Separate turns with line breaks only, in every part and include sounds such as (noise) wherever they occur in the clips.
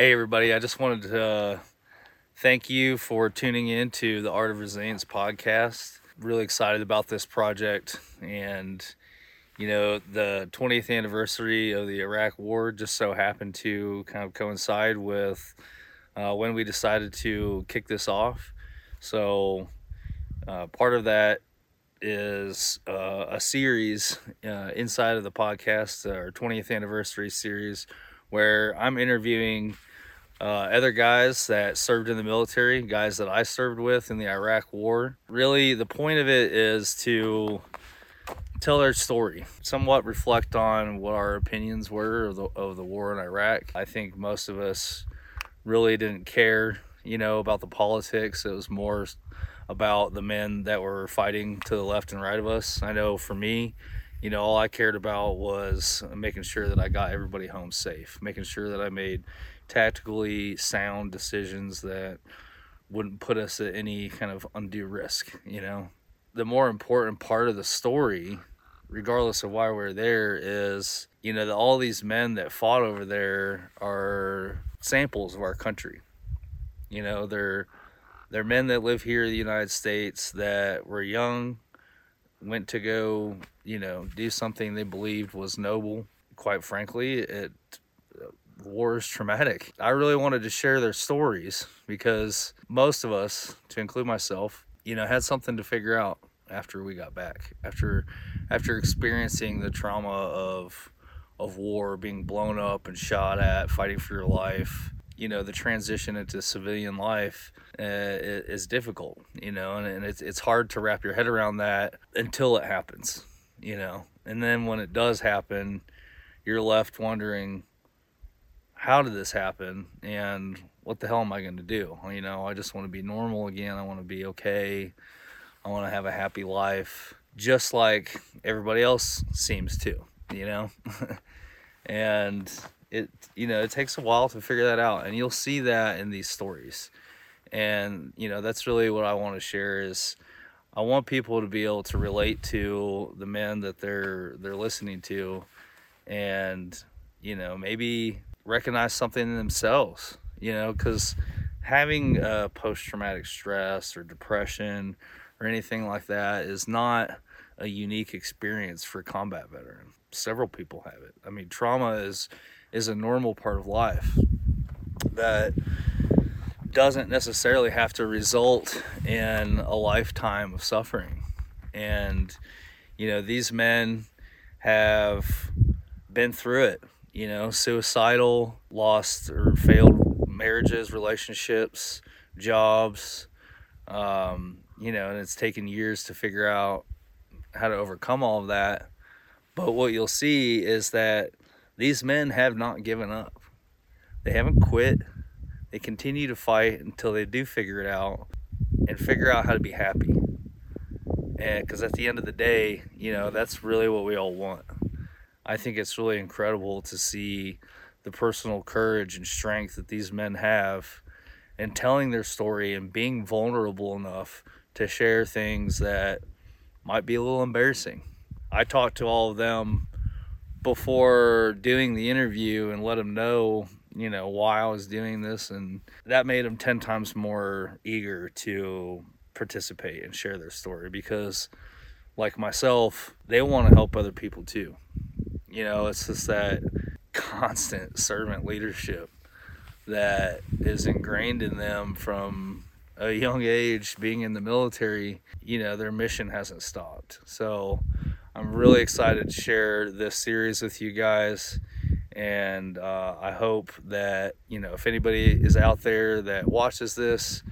Hey, everybody. I just wanted to uh, thank you for tuning in to the Art of Resilience podcast. Really excited about this project. And, you know, the 20th anniversary of the Iraq War just so happened to kind of coincide with uh, when we decided to kick this off. So, uh, part of that is uh, a series uh, inside of the podcast, our 20th anniversary series, where I'm interviewing uh, other guys that served in the military, guys that I served with in the Iraq War. Really, the point of it is to tell their story, somewhat reflect on what our opinions were of the, of the war in Iraq. I think most of us really didn't care, you know, about the politics. It was more about the men that were fighting to the left and right of us. I know for me, you know, all I cared about was making sure that I got everybody home safe, making sure that I made tactically sound decisions that wouldn't put us at any kind of undue risk, you know. The more important part of the story, regardless of why we're there, is, you know, that all these men that fought over there are samples of our country. You know, they're they're men that live here in the United States that were young, went to go, you know, do something they believed was noble. Quite frankly, it war is traumatic. I really wanted to share their stories because most of us, to include myself, you know, had something to figure out after we got back. After after experiencing the trauma of of war, being blown up and shot at, fighting for your life, you know, the transition into civilian life uh, is difficult, you know, and, and it's it's hard to wrap your head around that until it happens, you know. And then when it does happen, you're left wondering how did this happen and what the hell am I going to do? You know, I just want to be normal again. I want to be okay. I want to have a happy life, just like everybody else seems to, you know? (laughs) and it, you know, it takes a while to figure that out. And you'll see that in these stories. And, you know, that's really what I want to share is I want people to be able to relate to the men that they're, they're listening to and, you know, maybe recognize something in themselves, you know, because having uh, post traumatic stress or depression or anything like that is not a unique experience for combat veteran. Several people have it. I mean, trauma is is a normal part of life that doesn't necessarily have to result in a lifetime of suffering. And you know, these men have been through it you know, suicidal, lost or failed marriages, relationships, jobs, um, you know, and it's taken years to figure out how to overcome all of that. But what you'll see is that these men have not given up. They haven't quit. They continue to fight until they do figure it out and figure out how to be happy. And because at the end of the day, you know, that's really what we all want. I think it's really incredible to see the personal courage and strength that these men have in telling their story and being vulnerable enough to share things that might be a little embarrassing. I talked to all of them before doing the interview and let them know, you know, why I was doing this and that made them 10 times more eager to participate and share their story because like myself, they want to help other people too. You know, it's just that constant servant leadership that is ingrained in them from a young age being in the military you know their mission hasn't stopped. So i'm really excited to share this series with you guys and uh, i hope that you know if anybody is out there that watches this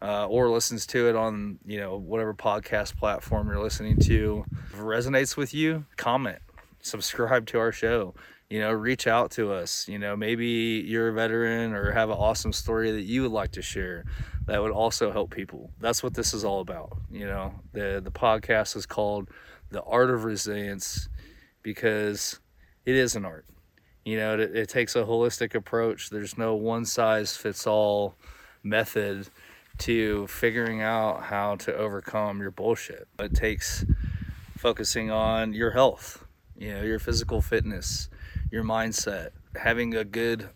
uh, or listens to it on you know whatever podcast platform you're listening to resonates with you comment subscribe to our show you know reach out to us you know maybe you're a veteran or have an awesome story that you would like to share that would also help people. That's what this is all about you know. The the podcast is called the art of resilience because it is an art. You know it, it takes a holistic approach. There's no one size fits all method to figuring out how to overcome your bullshit. It takes focusing on your health you know, your physical fitness, your mindset, having a good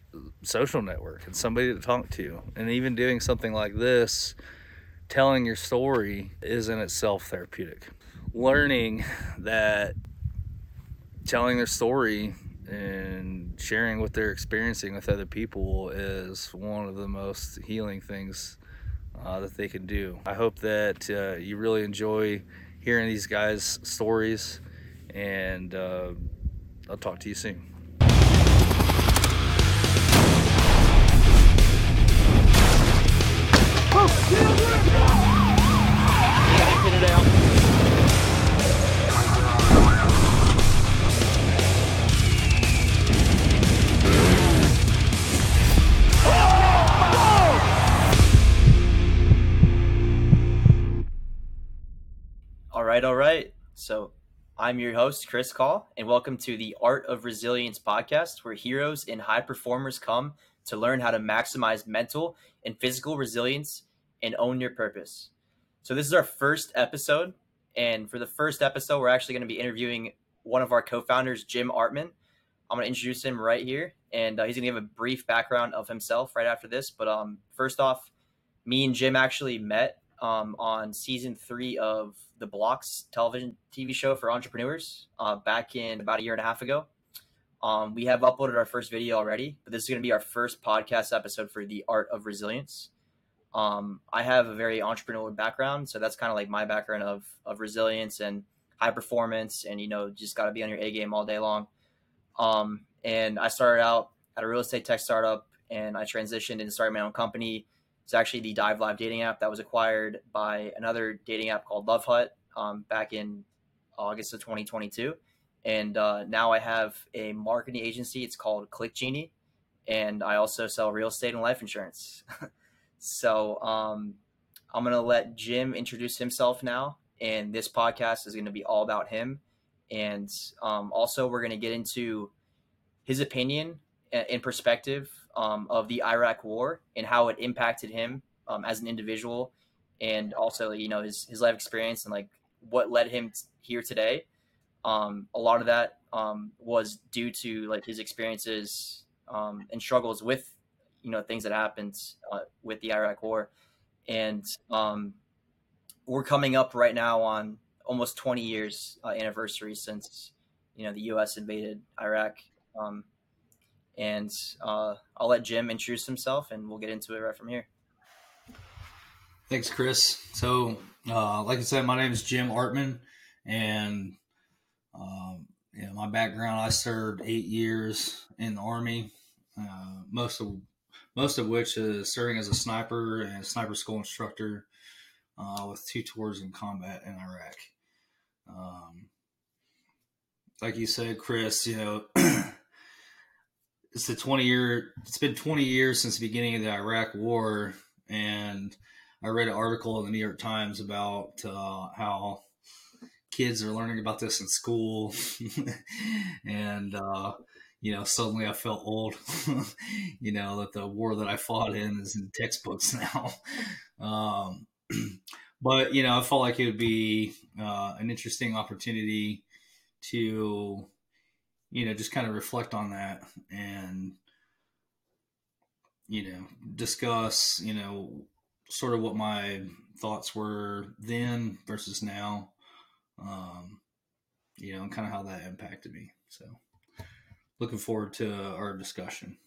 social network and somebody to talk to. And even doing something like this, telling your story is in itself therapeutic. Learning that telling their story and sharing what they're experiencing with other people is one of the most healing things uh, that they can do. I hope that uh, you really enjoy hearing these guys' stories, and uh, I'll talk to you soon.
All right, all right. So I'm your host, Chris Call, and welcome to the Art of Resilience podcast, where heroes and high performers come to learn how to maximize mental and physical resilience and own your purpose. So, this is our first episode. And for the first episode, we're actually going to be interviewing one of our co founders, Jim Artman. I'm going to introduce him right here, and uh, he's going to give a brief background of himself right after this. But um, first off, me and Jim actually met um, on season three of the Blocks television TV show for entrepreneurs uh, back in about a year and a half ago. Um, we have uploaded our first video already, but this is going to be our first podcast episode for the Art of Resilience. Um, I have a very entrepreneurial background, so that's kind of like my background of of resilience and high performance, and you know, just got to be on your A game all day long. Um, and I started out at a real estate tech startup, and I transitioned and started my own company. It's actually the Dive Live dating app that was acquired by another dating app called Love Hut um, back in August of 2022. And uh, now I have a marketing agency. It's called Click Genie, and I also sell real estate and life insurance. (laughs) So um, I'm going to let Jim introduce himself now. And this podcast is going to be all about him. And um, also, we're going to get into his opinion and perspective um, of the Iraq War and how it impacted him um, as an individual, and also you know his his life experience and like what led him here today. Um, a lot of that um, was due to like his experiences um, and struggles with you know things that happened uh, with the Iraq War, and um, we're coming up right now on almost 20 years uh, anniversary since you know the U.S. invaded Iraq. Um, and uh, I'll let Jim introduce himself, and we'll get into it right from here.
Thanks, Chris. So, uh, like I said, my name is Jim Artman, and um, know, my background, I served eight years in the Army. Uh, most of most of which is serving as a sniper and sniper school instructor uh, with two tours in combat in Iraq. Um, like you said, Chris, you know, (clears throat) it's the 20 year, it's been 20 years since the beginning of the Iraq war. And I read an article in the New York Times about uh, how kids are learning about this in school. (laughs) and, uh, you know, suddenly I felt old, (laughs) you know, that the war that I fought in is in textbooks (laughs) now. Um, (clears throat) but, you know, I felt like it would be uh, an interesting opportunity to, you know, just kind of reflect on that and, you know, discuss, you know, sort of what my thoughts were then versus now, um, you know, and kind of how that impacted me. So looking forward to our discussion.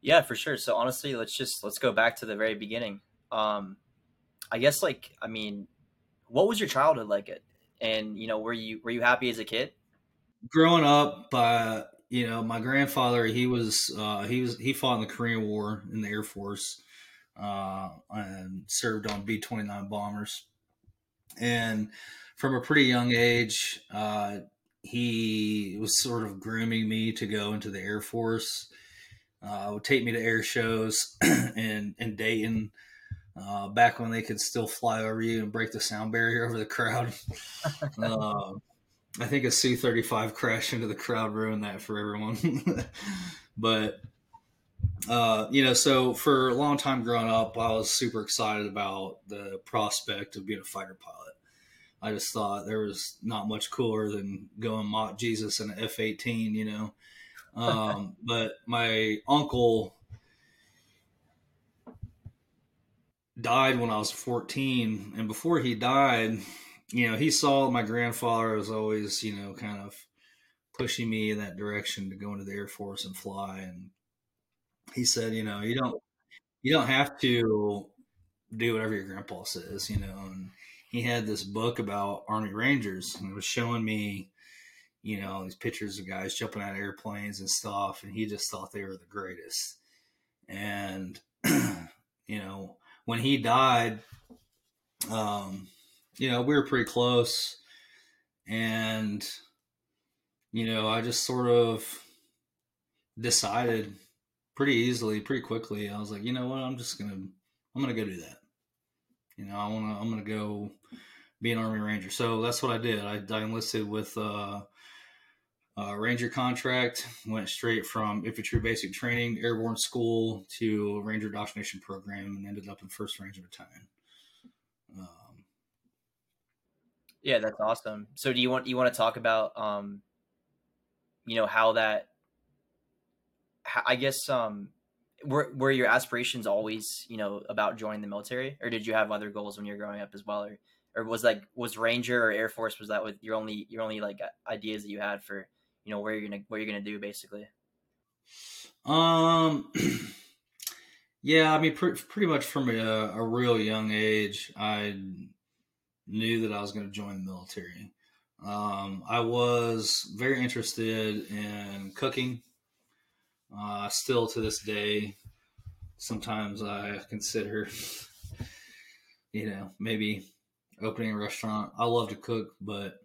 Yeah, for sure. So honestly, let's just let's go back to the very beginning. Um, I guess like I mean, what was your childhood like? It and you know, were you were you happy as a kid?
Growing up, uh, you know, my grandfather he was uh, he was he fought in the Korean War in the Air Force uh, and served on B twenty nine bombers, and from a pretty young age, uh, he was sort of grooming me to go into the Air Force. Uh, would take me to air shows (clears throat) in in Dayton, uh, back when they could still fly over you and break the sound barrier over the crowd. uh, (laughs) I think a C thirty five crash into the crowd ruined that for everyone. (laughs) but uh, you know, so for a long time growing up, I was super excited about the prospect of being a fighter pilot. I just thought there was not much cooler than going Mach Jesus in an F eighteen, you know. Um, (laughs) but my uncle died when I was 14, and before he died, you know, he saw my grandfather was always, you know, kind of pushing me in that direction to go into the Air Force and fly. And he said, you know, you don't you don't have to do whatever your grandpa says, you know. And he had this book about Army Rangers and it was showing me, you know, these pictures of guys jumping out of airplanes and stuff, and he just thought they were the greatest. And (clears throat) you know, when he died, um, you know, we were pretty close, and you know, I just sort of decided pretty easily, pretty quickly. I was like, you know what, I'm just gonna, I'm gonna go do that. You know, I wanna, I'm gonna go be an Army Ranger. So that's what I did. I, I enlisted with uh, a Ranger contract, went straight from infantry basic training, airborne school to Ranger indoctrination program, and ended up in First Ranger Battalion. Um,
yeah, that's awesome. So do you want you want to talk about um, you know how that I guess um were were your aspirations always, you know, about joining the military or did you have other goals when you were growing up as well or or was like was Ranger or Air Force was that with your only your only like ideas that you had for, you know, where you're going to what you're going to do basically?
Um (clears throat) yeah, I mean pre- pretty much from a, a real young age I knew that I was going to join the military. Um, I was very interested in cooking. Uh, still to this day, sometimes I consider, (laughs) you know, maybe opening a restaurant. I love to cook, but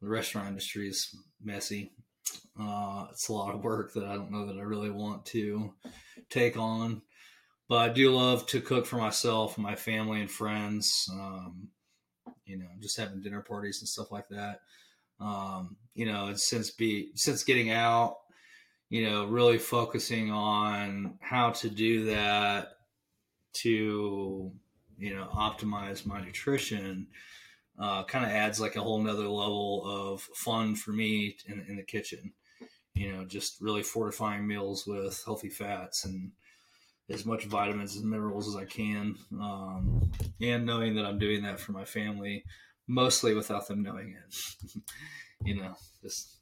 the restaurant industry is messy. Uh, it's a lot of work that I don't know that I really want to take on. But I do love to cook for myself, my family, and friends. Um, you know, just having dinner parties and stuff like that. Um, you know, and since be since getting out, you know, really focusing on how to do that to, you know, optimize my nutrition, uh, kind of adds like a whole nother level of fun for me in, in the kitchen. You know, just really fortifying meals with healthy fats and as much vitamins and minerals as I can, um, and knowing that I'm doing that for my family, mostly without them knowing it. (laughs) you know, just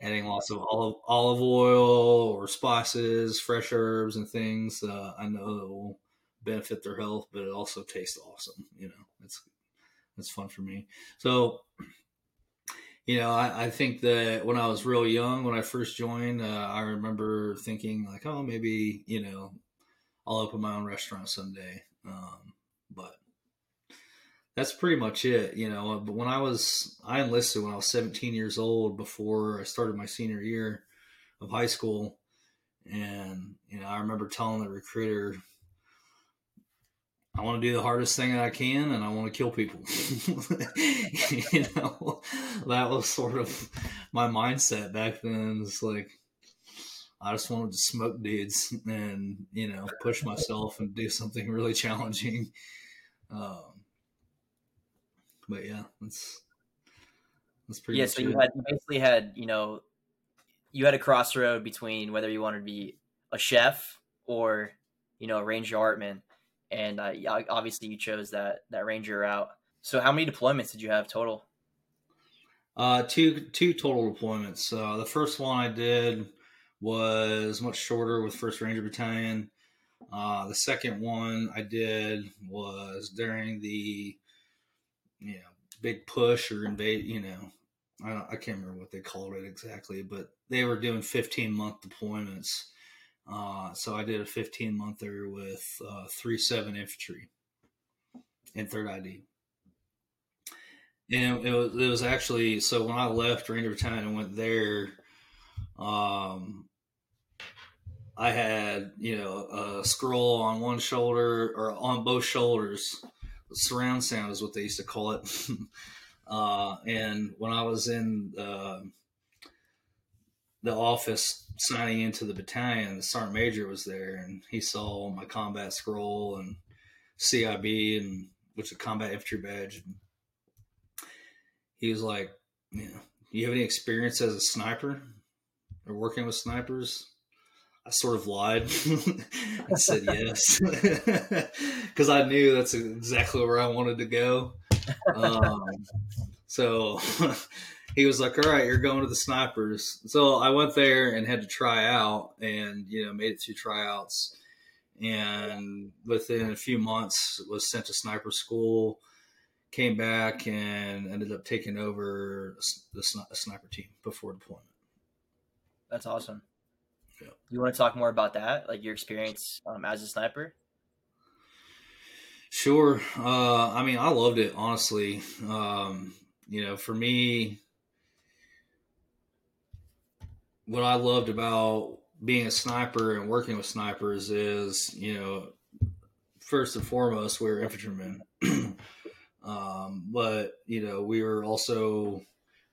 adding lots of olive olive oil or spices, fresh herbs, and things. Uh, I know that will benefit their health, but it also tastes awesome. You know, it's it's fun for me. So. You know, I, I think that when I was real young, when I first joined, uh, I remember thinking like, oh, maybe you know, I'll open my own restaurant someday. Um, but that's pretty much it, you know. But when I was, I enlisted when I was 17 years old before I started my senior year of high school. And, you know, I remember telling the recruiter, I want to do the hardest thing that I can and I want to kill people. (laughs) you know, that was sort of my mindset back then. It's like, I just wanted to smoke dudes and you know push myself and do something really challenging. Um, but yeah, that's that's pretty.
Yeah, so you had you basically had you know you had a crossroad between whether you wanted to be a chef or you know a ranger artman, and uh, obviously you chose that that ranger route. So how many deployments did you have total?
Uh, two two total deployments. Uh, the first one I did was much shorter with First Ranger Battalion. Uh, the second one I did was during the you know big push or invade. You know, I I can't remember what they called it exactly, but they were doing 15 month deployments. Uh, so I did a 15 monther with uh, three seven infantry and third ID. And it was, it was actually so when I left Ranger Battalion and went there, um, I had, you know, a scroll on one shoulder or on both shoulders. Surround sound is what they used to call it. (laughs) uh, and when I was in uh, the office signing into the battalion, the sergeant major was there, and he saw my combat scroll and CIB, and which is a combat infantry badge. And He was like, "Yeah, you have any experience as a sniper?" or working with snipers? I sort of lied (laughs) and said yes (laughs) because I knew that's exactly where I wanted to go. Um, so (laughs) he was like, "All right, you're going to the snipers." So I went there and had to try out, and you know, made it through tryouts, and within a few months was sent to sniper school. Came back and ended up taking over the sniper team before deployment.
That's awesome. Yeah. You want to talk more about that, like your experience um, as a sniper?
Sure. Uh, I mean, I loved it honestly. Um, you know, for me, what I loved about being a sniper and working with snipers is, you know, first and foremost, we are infantrymen. (clears throat) um, but you know, we were also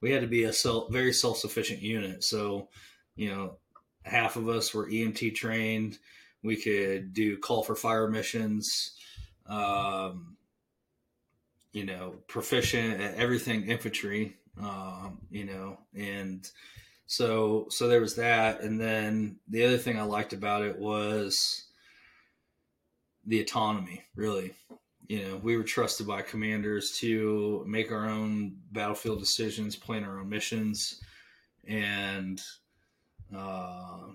we had to be a self, very self sufficient unit. So, you know, half of us were EMT trained. We could do call for fire missions. Um, you know, proficient at everything infantry. Um, you know, and so so there was that, and then the other thing I liked about it was the autonomy. Really, you know, we were trusted by commanders to make our own battlefield decisions, plan our own missions, and uh,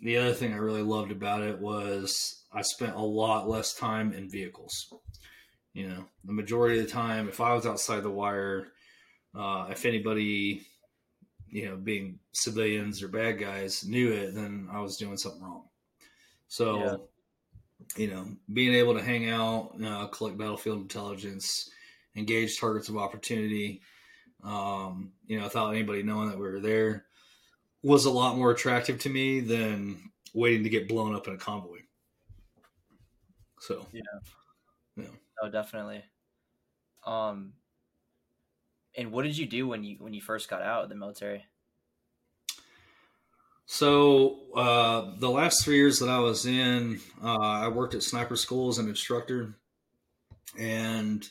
the other thing I really loved about it was I spent a lot less time in vehicles. You know, the majority of the time, if I was outside the wire, uh, if anybody, you know, being civilians or bad guys knew it, then I was doing something wrong. So, yeah. you know, being able to hang out, uh, collect battlefield intelligence, engage targets of opportunity, um, you know, without anybody knowing that we were there, was a lot more attractive to me than waiting to get blown up in a convoy. So,
yeah. Yeah. Oh, definitely. Um, and what did you do when you when you first got out of the military?
So uh, the last three years that I was in, uh, I worked at sniper school as an instructor, and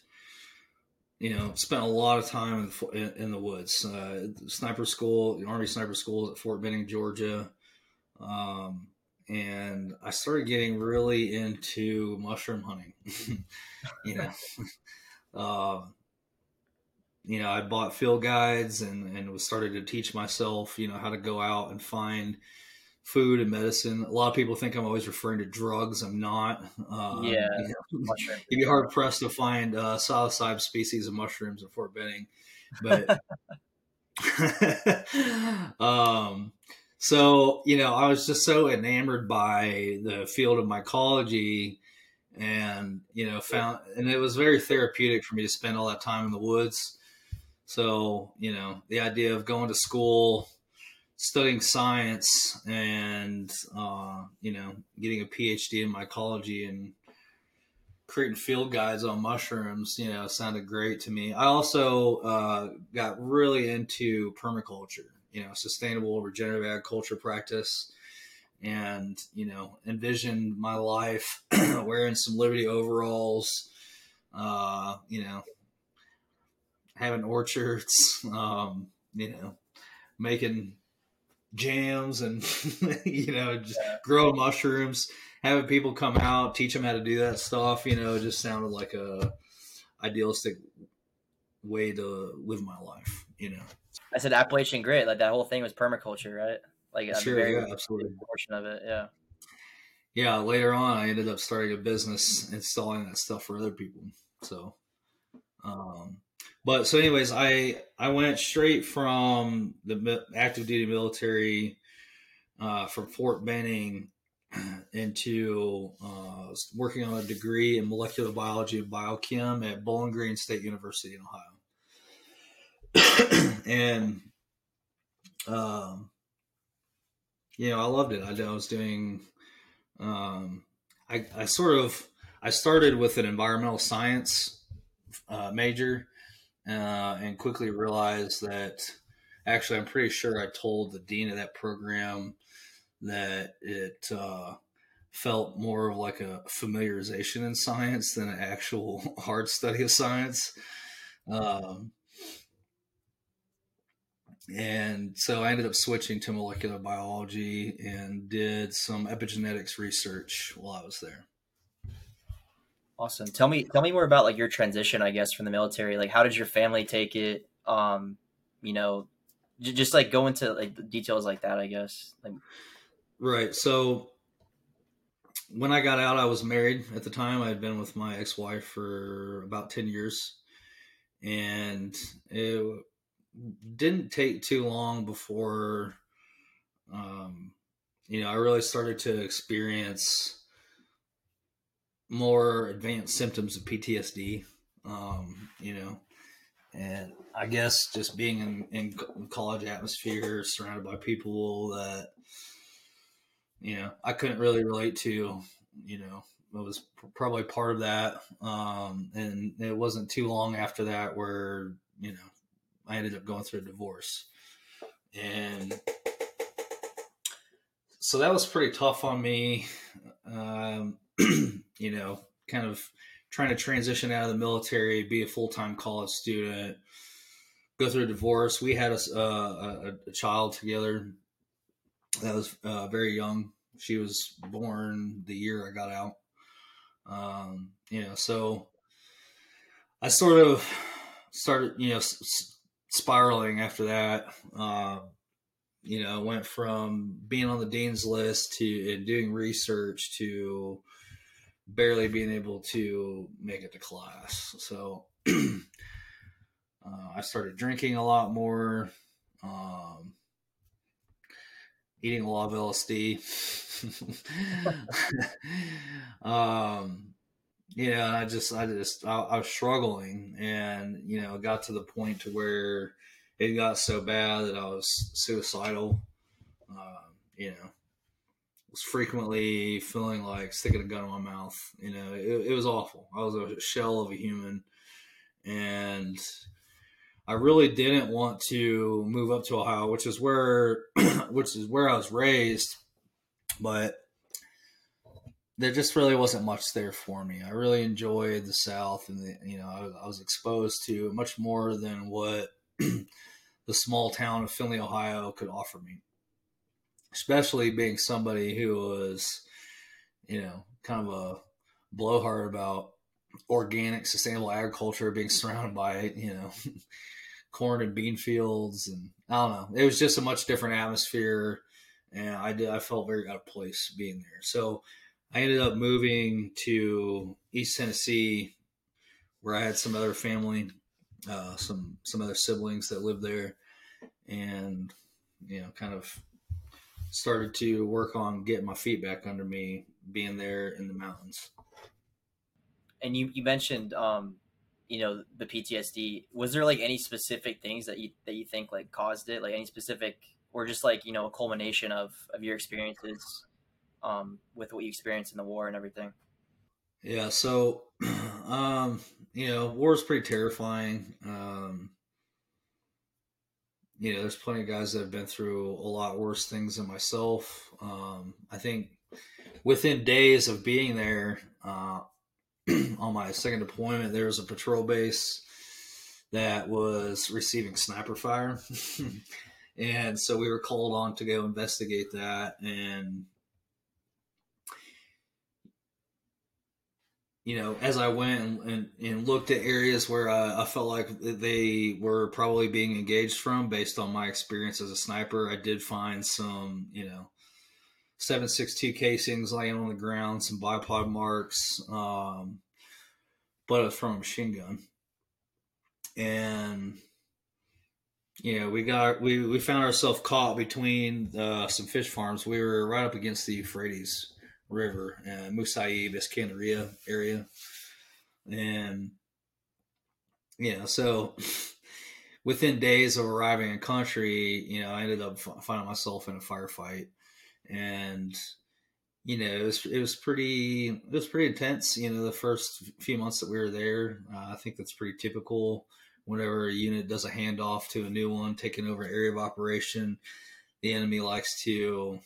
you know spent a lot of time in the, in the woods. Uh, sniper school, the Army Sniper School is at Fort Benning, Georgia. Um, and I started getting really into mushroom hunting. (laughs) you know, uh, (laughs) you know, I bought field guides and and was started to teach myself, you know, how to go out and find food and medicine. A lot of people think I'm always referring to drugs. I'm not.
Uh, yeah, (laughs) you (laughs)
know, you'd be hard pressed to find uh, psilocybe species of mushrooms in Fort Benning, but. (laughs) um, so, you know, I was just so enamored by the field of mycology and, you know, found, and it was very therapeutic for me to spend all that time in the woods. So, you know, the idea of going to school, studying science, and, uh, you know, getting a PhD in mycology and creating field guides on mushrooms, you know, sounded great to me. I also uh, got really into permaculture you know sustainable regenerative agriculture practice and you know envision my life (clears throat) wearing some liberty overalls uh you know having orchards (laughs) um you know making jams and (laughs) you know just yeah. growing mushrooms having people come out teach them how to do that stuff you know just sounded like a idealistic way to live my life you know
I said Appalachian grit, like that whole thing was permaculture, right? Like
sure, a very yeah, absolutely
portion of it, yeah.
Yeah, later on, I ended up starting a business installing that stuff for other people. So, um, but so, anyways, I I went straight from the active duty military, uh, from Fort Benning, (clears throat) into uh, working on a degree in molecular biology and biochem at Bowling Green State University in Ohio. (clears throat) and um, you know, I loved it. I, I was doing, um, I, I sort of, I started with an environmental science uh, major, uh, and quickly realized that actually, I'm pretty sure I told the dean of that program that it uh, felt more of like a familiarization in science than an actual (laughs) hard study of science. Um, and so I ended up switching to molecular biology and did some epigenetics research while I was there.
Awesome. Tell me, tell me more about like your transition, I guess, from the military. Like, how did your family take it? Um, you know, j- just like go into like details like that, I guess. Like,
right. So when I got out, I was married at the time. I had been with my ex-wife for about 10 years and it didn't take too long before, um, you know, I really started to experience more advanced symptoms of PTSD, um, you know, and I guess just being in, in college atmosphere, surrounded by people that, you know, I couldn't really relate to, you know, it was probably part of that. Um, and it wasn't too long after that where, you know, I ended up going through a divorce. And so that was pretty tough on me. Um, you know, kind of trying to transition out of the military, be a full time college student, go through a divorce. We had a, uh, a, a child together that was uh, very young. She was born the year I got out. Um, you know, so I sort of started, you know, s- spiraling after that. Uh, you know, went from being on the dean's list to doing research to barely being able to make it to class. So (clears throat) uh, I started drinking a lot more, um, eating a lot of LSD. (laughs) um, you know, I just, I just, I, I, was struggling, and you know, got to the point to where it got so bad that I was suicidal. Um, you know, was frequently feeling like sticking a gun in my mouth. You know, it, it was awful. I was a shell of a human, and I really didn't want to move up to Ohio, which is where, (clears throat) which is where I was raised, but there just really wasn't much there for me. I really enjoyed the South, and the, you know, I, I was exposed to much more than what (clears throat) the small town of Findlay, Ohio, could offer me. Especially being somebody who was, you know, kind of a blowhard about organic, sustainable agriculture, being (laughs) surrounded by, you know, (laughs) corn and bean fields, and I don't know. It was just a much different atmosphere, and I did. I felt very out of place being there. So I ended up moving to East Tennessee, where I had some other family, uh, some some other siblings that lived there, and you know, kind of started to work on getting my feet back under me, being there in the mountains.
And you you mentioned, um, you know, the PTSD. Was there like any specific things that you that you think like caused it, like any specific, or just like you know, a culmination of of your experiences? um, with what you experienced in the war and everything?
Yeah, so (clears throat) um, you know, war is pretty terrifying. Um, you know, there's plenty of guys that have been through a lot worse things than myself. Um, I think within days of being there, uh, (clears throat) on my second deployment, there was a patrol base that was receiving sniper fire. (laughs) and so we were called on to go investigate that. And you know, as I went and, and, and looked at areas where I, I, felt like they were probably being engaged from based on my experience as a sniper, I did find some, you know, 7.62 casings laying on the ground, some bipod marks, um, but it was from a machine gun. And, you know, we got, we, we found ourselves caught between uh, some fish farms. We were right up against the Euphrates River, uh, Musaib, Iskandaria area. And, know, so (laughs) within days of arriving in country, you know, I ended up finding myself in a firefight. And, you know, it was, it was pretty, it was pretty intense, you know, the first few months that we were there. Uh, I think that's pretty typical whenever a unit does a handoff to a new one, taking over an area of operation. The enemy likes to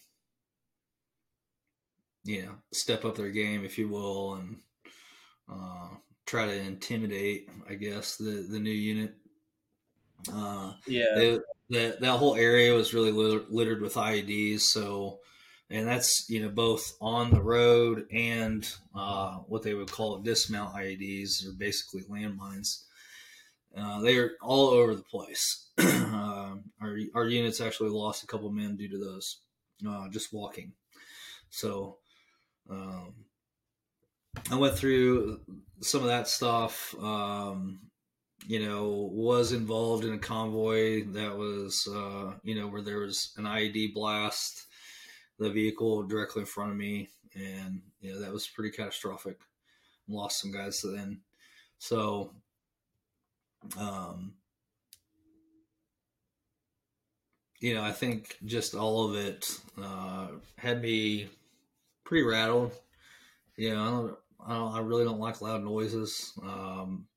you know step up their game, if you will, and uh, try to intimidate, I guess, the the new unit. Uh,
yeah,
that that whole area was really littered, littered with IEDs. So, and that's you know both on the road and uh, what they would call dismount IEDs, or basically landmines. Uh, they are all over the place. (clears throat) uh, our our units actually lost a couple men due to those, uh, just walking. So, um, I went through some of that stuff. Um, you know, was involved in a convoy that was, uh, you know, where there was an IED blast, the vehicle directly in front of me, and you know that was pretty catastrophic. Lost some guys then, so um, you know, I think just all of it uh, had me pretty rattled. Yeah, I don't, I, don't, I really don't like loud noises. Um,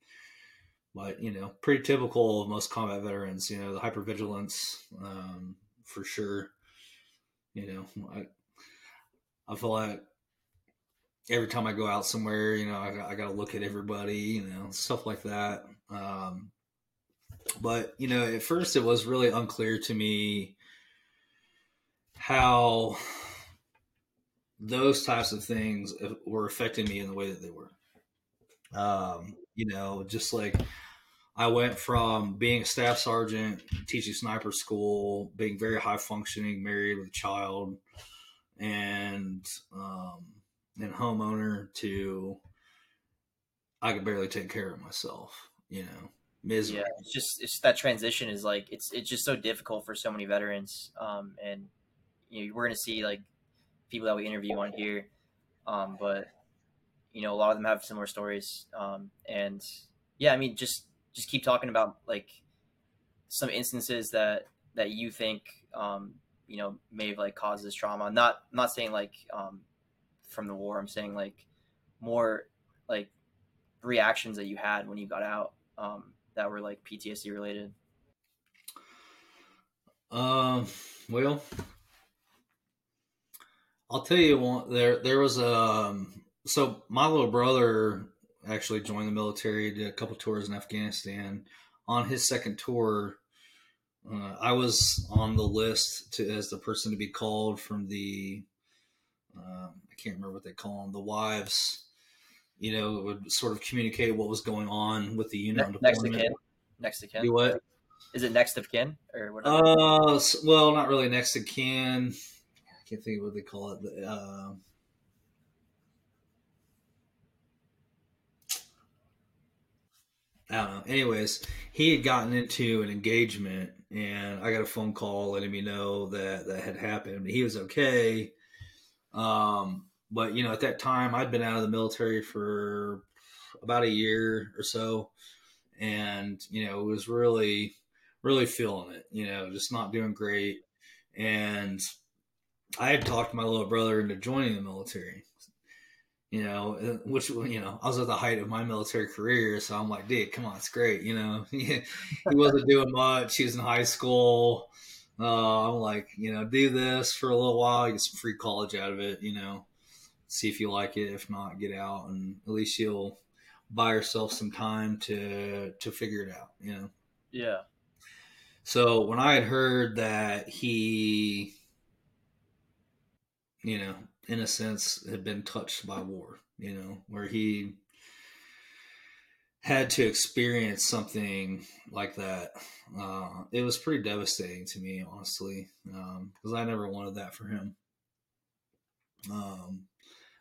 but you know, pretty typical of most combat veterans. You know, the hypervigilance um, for sure. You know, I I feel like every time I go out somewhere, you know, I, I got to look at everybody, you know, stuff like that. Um, but you know, at first it was really unclear to me how those types of things were affecting me in the way that they were. Um, you know, just like I went from being a staff sergeant, teaching sniper school, being very high functioning, married with a child, and um, and homeowner to I could barely take care of myself. You know,
misery. Yeah, it's just it's that transition is like it's it's just so difficult for so many veterans. Um, and you know, we're gonna see like people that we interview on here, um, but you know, a lot of them have similar stories. Um, and yeah, I mean, just just keep talking about like some instances that that you think um, you know may have like caused this trauma. Not not saying like um, from the war. I'm saying like more like reactions that you had when you got out um, that were like PTSD related.
Um. Well, I'll tell you one. There, there was a. Um, so my little brother actually joined the military, did a couple tours in Afghanistan. On his second tour, uh, I was on the list to as the person to be called from the. Um, I can't remember what they call them. The wives, you know, would sort of communicate what was going on with the unit.
Ne- next to kin. Next to kin.
Do what?
Is it next of kin or whatever?
Uh, well, not really next to kin can't think of what they call it. Uh, I don't know. Anyways, he had gotten into an engagement, and I got a phone call letting me know that that had happened. He was okay, um, but you know, at that time, I'd been out of the military for about a year or so, and you know, was really, really feeling it. You know, just not doing great, and I had talked my little brother into joining the military. You know, uh, which you know, I was at the height of my military career, so I'm like, "Dude, come on, it's great." You know, (laughs) he, wasn't doing much. He was in high school. Uh, I'm like, you know, do this for a little while, get some free college out of it. You know, see if you like it. If not, get out, and at least you'll buy yourself some time to to figure it out. You know.
Yeah.
So when I had heard that he you know, in a sense, had been touched by war, you know, where he had to experience something like that. Uh, it was pretty devastating to me, honestly, because um, I never wanted that for him. Um,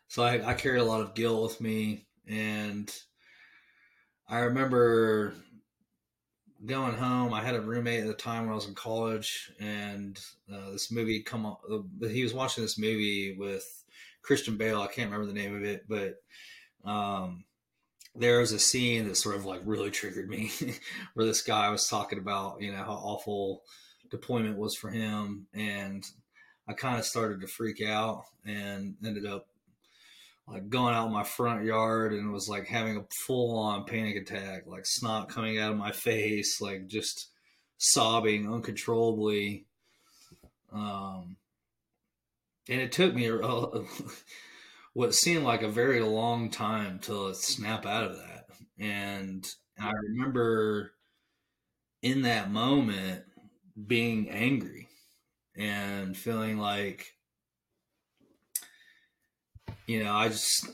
so I, I carried a lot of guilt with me, and I remember going home, I had a roommate at the time when I was in college, and uh, this movie come on. He was watching this movie with Christian Bale. I can't remember the name of it, but um, there was a scene that sort of like really triggered me, (laughs) where this guy was talking about you know how awful deployment was for him, and I kind of started to freak out and ended up like going out my front yard and was like having a full on panic attack, like snot coming out of my face, like just sobbing uncontrollably. Um, and it took me (laughs) what seemed like a very long time to snap out of that. And I remember in that moment being angry and feeling like you know i just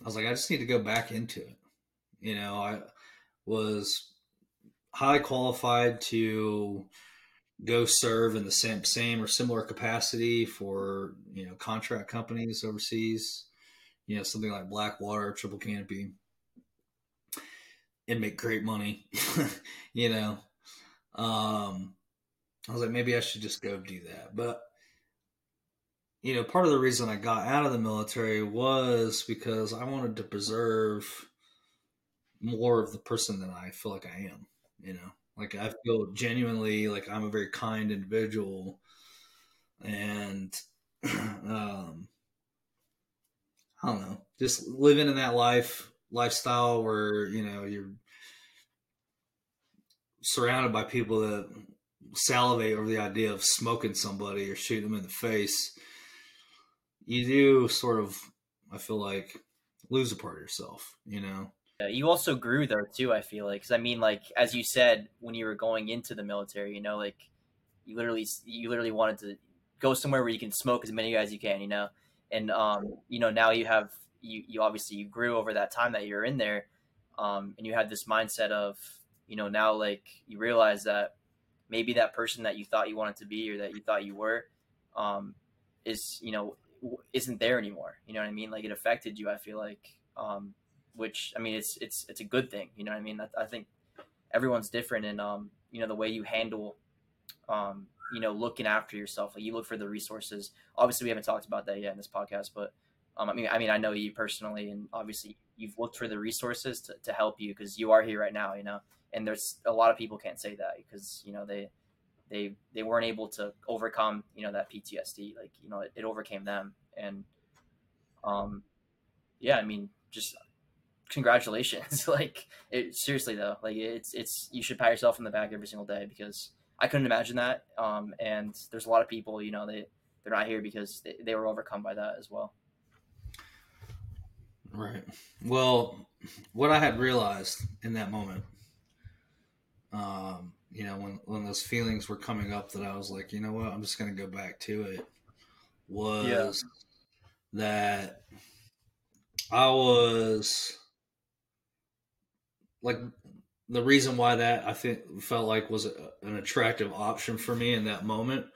i was like i just need to go back into it. You know i was highly qualified to go serve in the same same or similar capacity for you know contract companies overseas you know something like blackwater triple canopy and make great money (laughs) you know. Um i was like maybe i should just go do that. But you know part of the reason i got out of the military was because i wanted to preserve more of the person that i feel like i am you know like I feel genuinely like I'm a very kind individual, and (clears throat) um, I don't know, just living in that life lifestyle where you know you're surrounded by people that salivate over the idea of smoking somebody or shooting them in the face. You do sort of, I feel like, lose a part of yourself, you know.
You also grew there too. I feel like, because I mean, like as you said when you were going into the military, you know, like you literally you literally wanted to go somewhere where you can smoke as many guys as you can, you know, and um, you know now you have you you obviously you grew over that time that you're in there, um, and you had this mindset of you know now like you realize that maybe that person that you thought you wanted to be or that you thought you were, um, is you know isn't there anymore. You know what I mean? Like it affected you. I feel like. Um, which I mean, it's it's it's a good thing. You know what I mean? I, I think everyone's different, and um, you know, the way you handle, um, you know, looking after yourself. Like you look for the resources. Obviously, we haven't talked about that yet in this podcast, but um, I mean, I mean, I know you personally, and obviously, you've looked for the resources to, to help you because you are here right now. You know, and there's a lot of people can't say that because you know they they they weren't able to overcome you know that PTSD. Like you know, it, it overcame them, and um, yeah, I mean, just congratulations. (laughs) like it, seriously though, like it's it's you should pat yourself on the back every single day because I couldn't imagine that. Um, and there's a lot of people, you know, they they're not here because they, they were overcome by that as well.
Right. Well, what I had realized in that moment, um, you know, when when those feelings were coming up, that I was like, you know what, I'm just going to go back to it. Was yeah. that I was like the reason why that I think felt like was a, an attractive option for me in that moment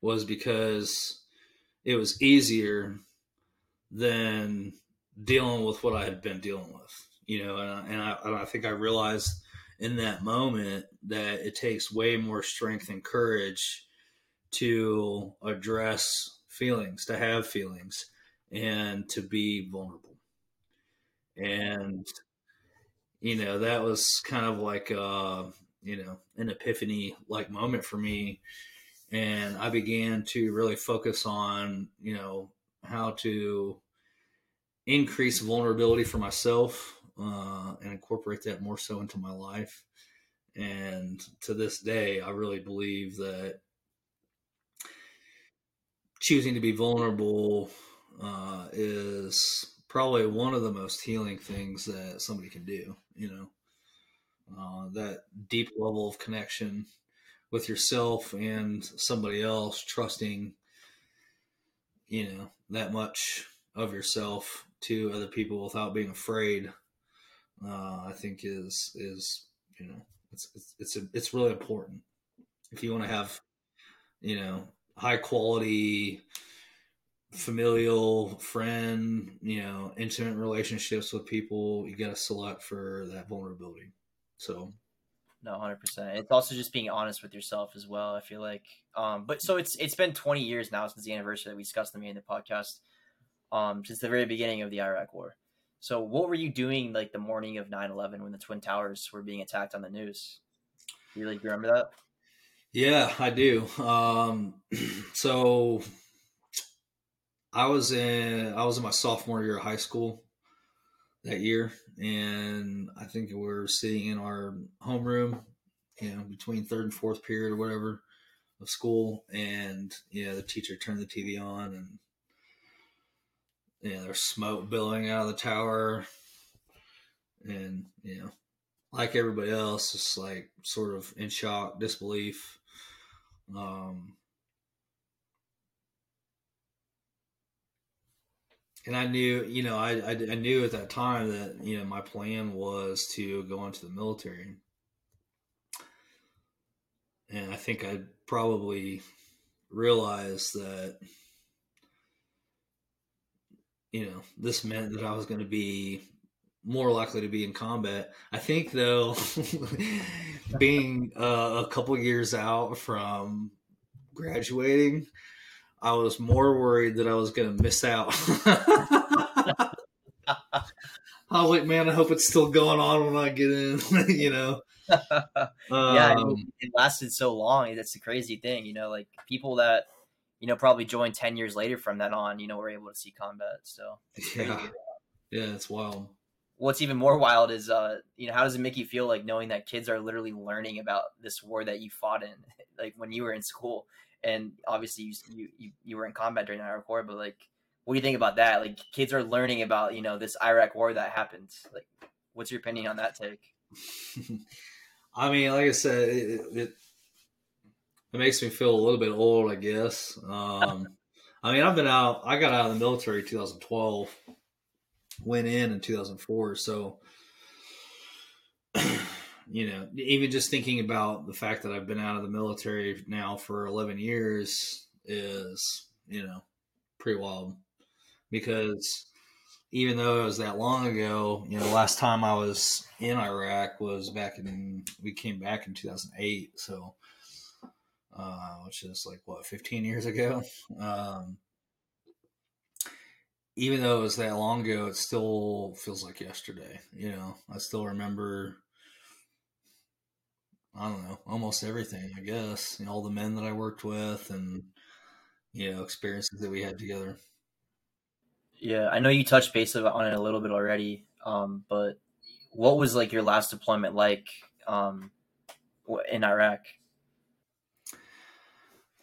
was because it was easier than dealing with what I had been dealing with, you know, and I, and I, and I think I realized in that moment that it takes way more strength and courage to address feelings, to have feelings, and to be vulnerable. And you know, that was kind of like, uh, you know, an epiphany like moment for me. And I began to really focus on, you know, how to increase vulnerability for myself uh, and incorporate that more so into my life. And to this day, I really believe that choosing to be vulnerable uh, is probably one of the most healing things that somebody can do. You know, uh, that deep level of connection with yourself and somebody else, trusting, you know, that much of yourself to other people without being afraid. Uh, I think is is you know it's it's it's, a, it's really important. If you want to have you know high quality familial friend you know intimate relationships with people you got to select for that vulnerability. So.
No 100% it's also just being honest with yourself as well i feel like um but so it's it's been 20 years now since the anniversary that we discussed in the podcast um since the very beginning of the iraq war so what were you doing like the morning of 9-11 when the twin towers were being attacked on the news? You like remember that?
Yeah i do. Um (clears throat) so I was in I was in my sophomore year of high school that year, and I think we were sitting in our homeroom, you know, between third and fourth period or whatever of school, and yeah, the teacher turned the TV on, and yeah, there's smoke billowing out of the tower, and you know, like everybody else, just like sort of in shock, disbelief. Um, and I knew, you know, I, I, I knew at that time that you know my plan was to go into the military, and I think I probably realized that you know this meant that I was going to be more likely to be in combat. I think though, (laughs) being uh, a couple years out from graduating, I was more worried that I was going to miss out. (laughs) I was like, man, I hope it's still going on when I get in, (laughs) you know.
yeah,
Um,
it lasted so long. That's the crazy thing, you know. Like people that you know probably joined ten years later from that on, you know, we're able to see combat. So
yeah, yeah, it's wild.
What's even more wild is, uh, you know, how does it make you feel like knowing that kids are literally learning about this war that you fought in, (laughs) like when you were in school, and obviously you you you, you were in combat during the Iraq War, but like, what do you think about that? Like, kids are learning about you know this Iraq War that happened. Like, what's your opinion on that take? (laughs)
I mean, like I said, it, it it makes me feel a little bit old, I guess. Um, (laughs) I mean, I've been out. I got out of the military 2012, went in in 2004. So, (clears throat) you know, even just thinking about the fact that I've been out of the military now for 11 years is, you know, pretty wild. Because even though it was that long ago, you know, the last time I was in Iraq was back in, we came back in 2008. So, uh, which is like what 15 years ago. Um, even though it was that long ago, it still feels like yesterday. You know, I still remember. I don't know, almost everything. I guess you know, all the men that I worked with, and you know, experiences that we had together.
Yeah, I know you touched base on it a little bit already, um, but what was like your last deployment like um, in Iraq?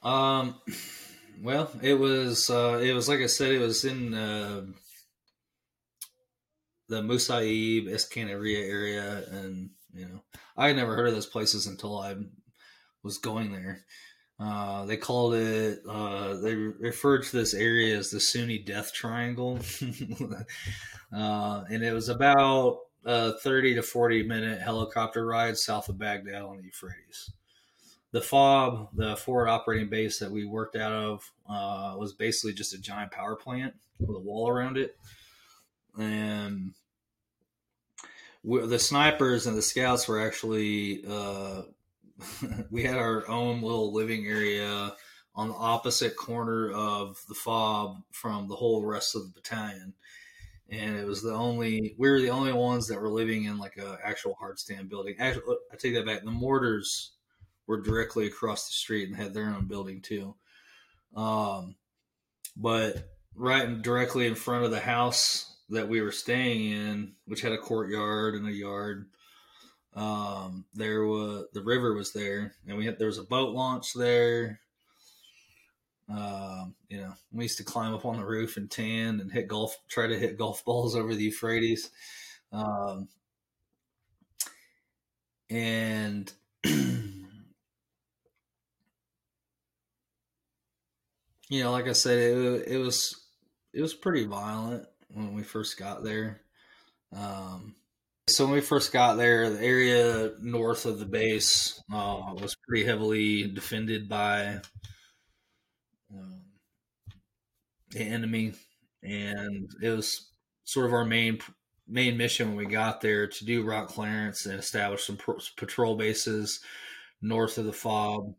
Um, well, it was uh, it was like I said, it was in uh, the Musaib Iskandariyah area, and you know, I had never heard of those places until I was going there. Uh, they called it. Uh, they referred to this area as the Sunni Death Triangle, (laughs) uh, and it was about a thirty to forty minute helicopter ride south of Baghdad on the Euphrates the FOB, the forward operating base that we worked out of, uh, was basically just a giant power plant with a wall around it. And we, the snipers and the scouts were actually, uh, (laughs) we had our own little living area on the opposite corner of the FOB from the whole rest of the battalion. And it was the only, we were the only ones that were living in like a actual hard stand building. Actually, I take that back. The mortars were directly across the street and had their own building too. Um, but right directly in front of the house that we were staying in, which had a courtyard and a yard, um, there was the river was there, and we had there was a boat launch there. Um, you know, we used to climb up on the roof and tan and hit golf, try to hit golf balls over the Euphrates. Um, and (clears throat) you know, like I said, it, it was it was pretty violent when we first got there. Um, so when we first got there, the area north of the base uh, was pretty heavily defended by um, the enemy, and it was sort of our main main mission when we got there to do rock clearance and establish some pro- patrol bases north of the fob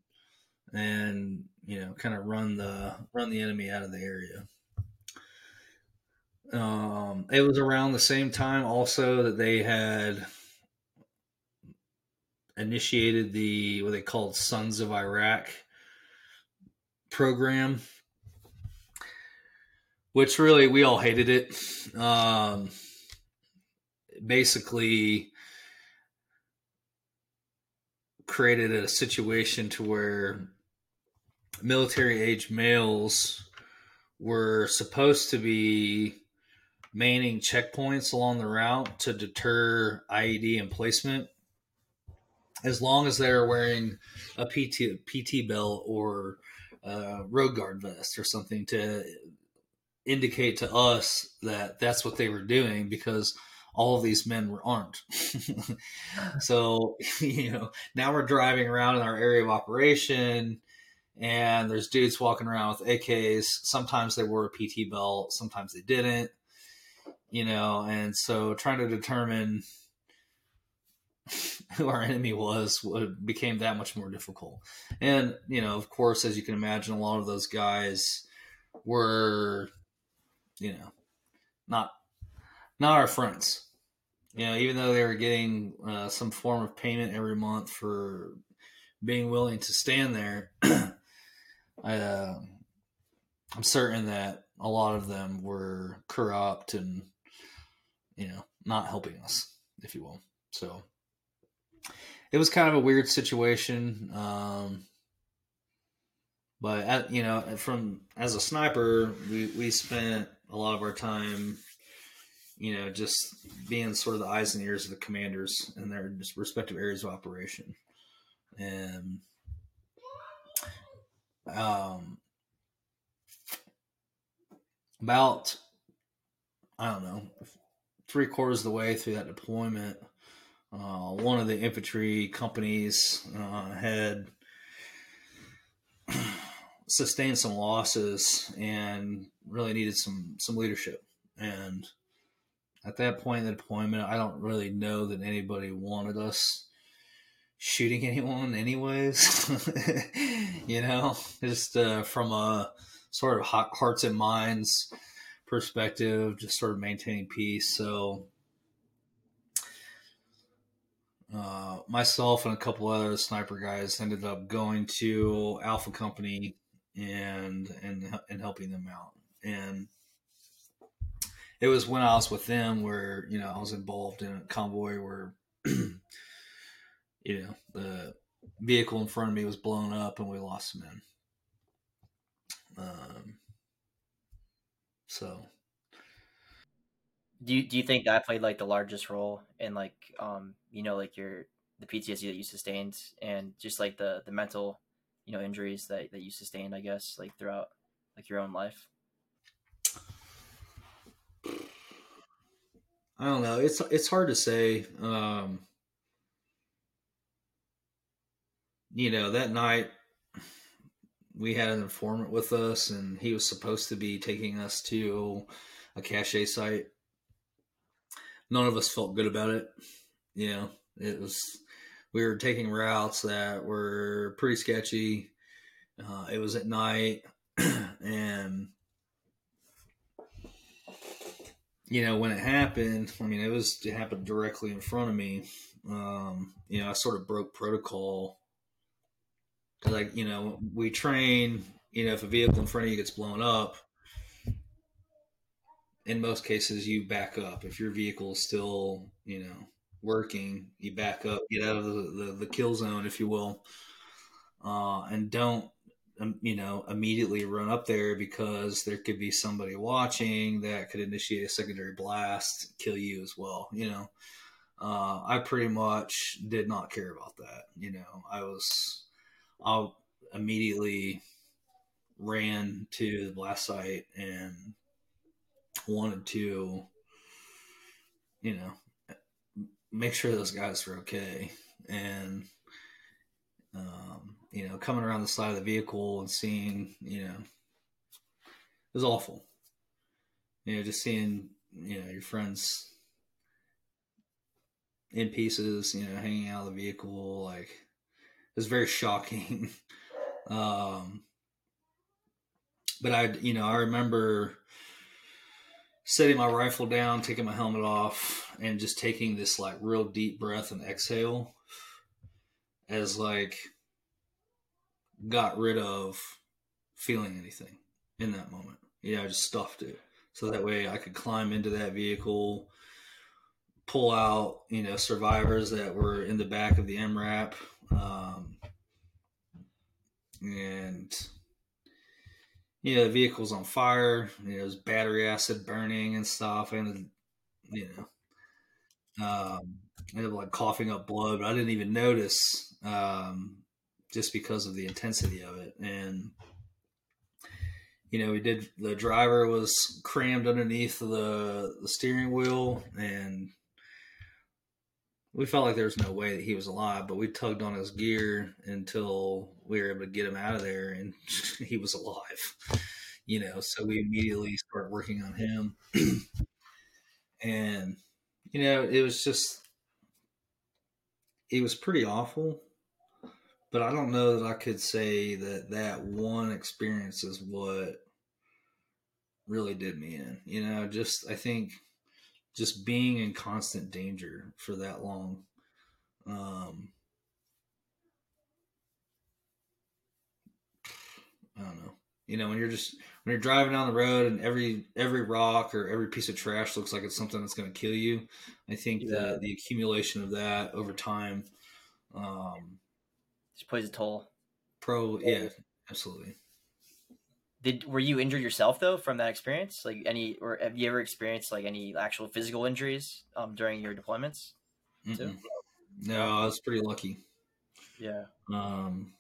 and you know kind of run the run the enemy out of the area. Um it was around the same time also that they had initiated the what they called sons of iraq program which really we all hated it. Um basically created a situation to where military age males were supposed to be manning checkpoints along the route to deter IED emplacement. as long as they're wearing a PT PT belt or a road guard vest or something to indicate to us that that's what they were doing because all of these men were armed. (laughs) so, (laughs) you know, now we're driving around in our area of operation and there's dudes walking around with AKs. Sometimes they wore a PT belt, sometimes they didn't, you know, and so trying to determine (laughs) who our enemy was would, became that much more difficult. And, you know, of course, as you can imagine, a lot of those guys were, you know, not not our friends. You know, even though they were getting uh, some form of payment every month for being willing to stand there, (clears throat) I, uh, I'm certain that a lot of them were corrupt and, you know, not helping us, if you will. So it was kind of a weird situation. Um, but at, you know, from as a sniper, we, we spent a lot of our time, you know, just being sort of the eyes and ears of the commanders in their respective areas of operation. And um, about I don't know three quarters of the way through that deployment, uh, one of the infantry companies uh, had (clears throat) sustained some losses and really needed some some leadership. And at that point in the deployment, I don't really know that anybody wanted us shooting (laughs) anyone, anyways. (laughs) you know, just uh, from a sort of hearts and minds perspective, just sort of maintaining peace. So uh, myself and a couple other sniper guys ended up going to Alpha Company and and and helping them out. And it was when I was with them where you know I was involved in a convoy where (clears throat) you know the vehicle in front of me was blown up and we lost some men. Um, so
do you do you think that played like the largest role in like um you know like your the PTSD that you sustained and just like the the mental you know injuries that that you sustained I guess like throughout like your own life?
I don't know. It's it's hard to say. Um, you know, that night we had an informant with us, and he was supposed to be taking us to a cache site none of us felt good about it. You know, it was we were taking routes that were pretty sketchy. Uh, it was at night, (clears throat) and you know when it happened. I mean, it was it happened directly in front of me. Um, you know, I sort of broke protocol like, you know, we train. You know, if a vehicle in front of you gets blown up, in most cases you back up. If your vehicle is still you know working you back up get out of the, the, the kill zone if you will. Uh, and don't um, you know immediately run up there because there could be somebody watching that could initiate a secondary blast kill you as well you know. Uh, i pretty much did not care about that you know. I was i immediately ran to the blast site and wanted to, you know, make sure those guys were okay. And, um, you know, coming around the side of the vehicle and seeing, you know, it was awful. You know, just seeing, you know, your friends in pieces, you know, hanging out of the vehicle, like, was very shocking. (laughs) um, but I, you know, I remember setting my rifle down, taking my helmet off, and just taking this like real deep breath and exhale as like got rid of feeling anything in that moment. Yeah, I just stuffed it. So that way I could climb into that vehicle, pull out, you know, survivors that were in the back of the MRAP. Um, and you know, the vehicle's on fire. You know, there's battery acid burning and stuff, and you know, Um, I ended up like coughing up blood, but I didn't even notice um, just because of the intensity of it. And you know, we did the driver was crammed underneath the the steering wheel, and we felt like there was no way that he was alive. But we tugged on his gear until we were able to get him out of there, and (laughs) he was alive. You know, so we immediately started working on him, (clears throat) and you know, it was just it was pretty awful but I don't know that I could say that that one experience is what really did me in. You know, just I think just being in constant danger for that long. Um, I don't know. You know, when you're just when you're driving down the road and every every rock or every piece of trash looks like it's something that's going to kill you. I think yeah. the the accumulation of that over time um,
just plays a toll.
Pro, yeah, absolutely.
Did were you injured yourself though from that experience? Like any, or have you ever experienced like any actual physical injuries um, during your deployments?
Too? No, I was pretty lucky.
Yeah.
Um.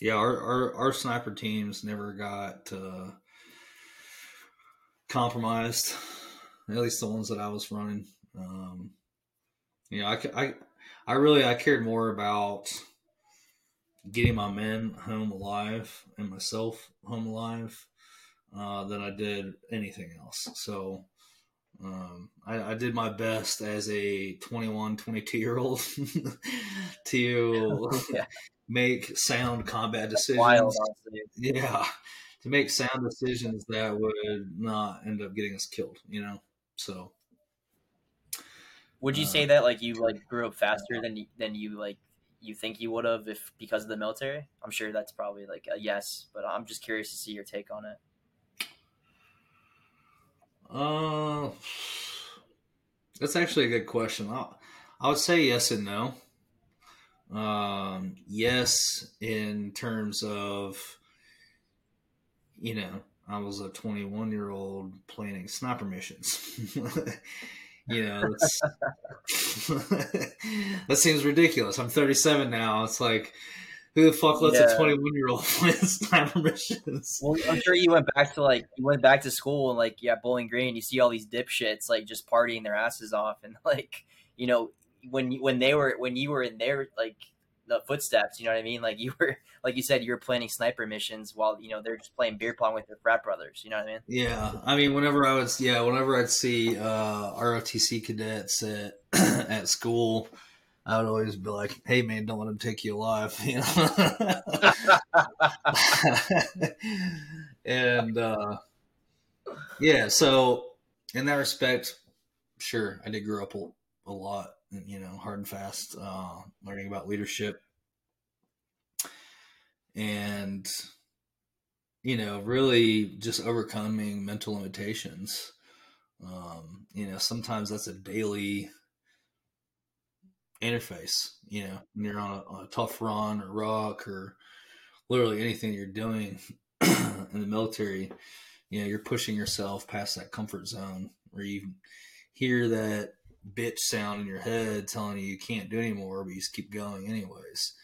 Yeah, our our, our sniper teams never got uh, compromised. At least the ones that I was running. Um, you know, I, I I really I cared more about getting my men home alive and myself home alive uh, than I did anything else. So um, I, I, did my best as a 21, 22 year old (laughs) to (laughs) yeah. make sound combat decisions. Wild, yeah, to make sound decisions that would not end up getting us killed. You know, so.
Would you uh, say that like you like grew up faster than than you like you think you would have if because of the military? I'm sure that's probably like a yes, but I'm just curious to see your take on it.
Uh, that's actually a good question. I, I would say yes and no. Um, yes, in terms of, you know, I was a 21 year old planning sniper missions. (laughs) You know, (laughs) that seems ridiculous. I'm 37 now. It's like, who the fuck lets yeah. a 21 year old (laughs) play sniper missions?
Well, I'm sure you went back to like you went back to school and like yeah, Bowling Green. You see all these dipshits like just partying their asses off and like you know when when they were when you were in their like the footsteps. You know what I mean? Like you were, (laughs) like you said, you were planning sniper missions while you know they're just playing beer pong with their frat brothers. You know what I mean?
Yeah, I mean, whenever I was, yeah, whenever I'd see uh, ROTC cadets at (clears throat) at school. I would always be like, "Hey, man, don't let them take you alive," (laughs) you know. and uh, yeah, so in that respect, sure, I did grow up a, a lot you know, hard and fast, uh, learning about leadership and, you know, really just overcoming mental limitations. Um, you know, sometimes that's a daily interface, you know, when you're on a, on a tough run or ruck or literally anything you're doing (clears throat) in the military, you know, you're pushing yourself past that comfort zone where you hear that bitch sound in your head telling you you can't do anymore, but you just keep going anyways.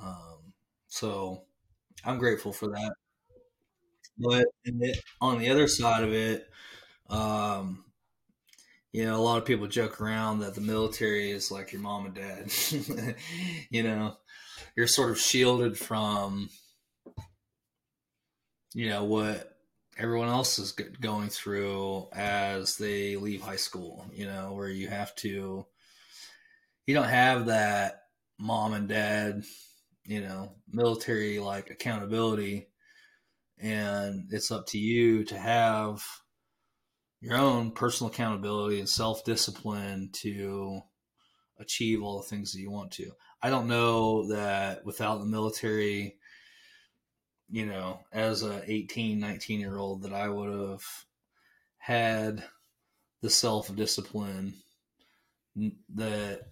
Um, so I'm grateful for that. But it, on the other side of it, um, you know, a lot of people joke around that the military is like your mom and dad. (laughs) you know, you're sort of shielded from, you know, what everyone else is going through as they leave high school, you know, where you have to, you don't have that mom and dad, you know, military like accountability. And it's up to you to have your own personal accountability and self discipline to achieve all the things that you want to. I don't know that without the military, you know, as a 18, 19 year old that I would have had the self discipline that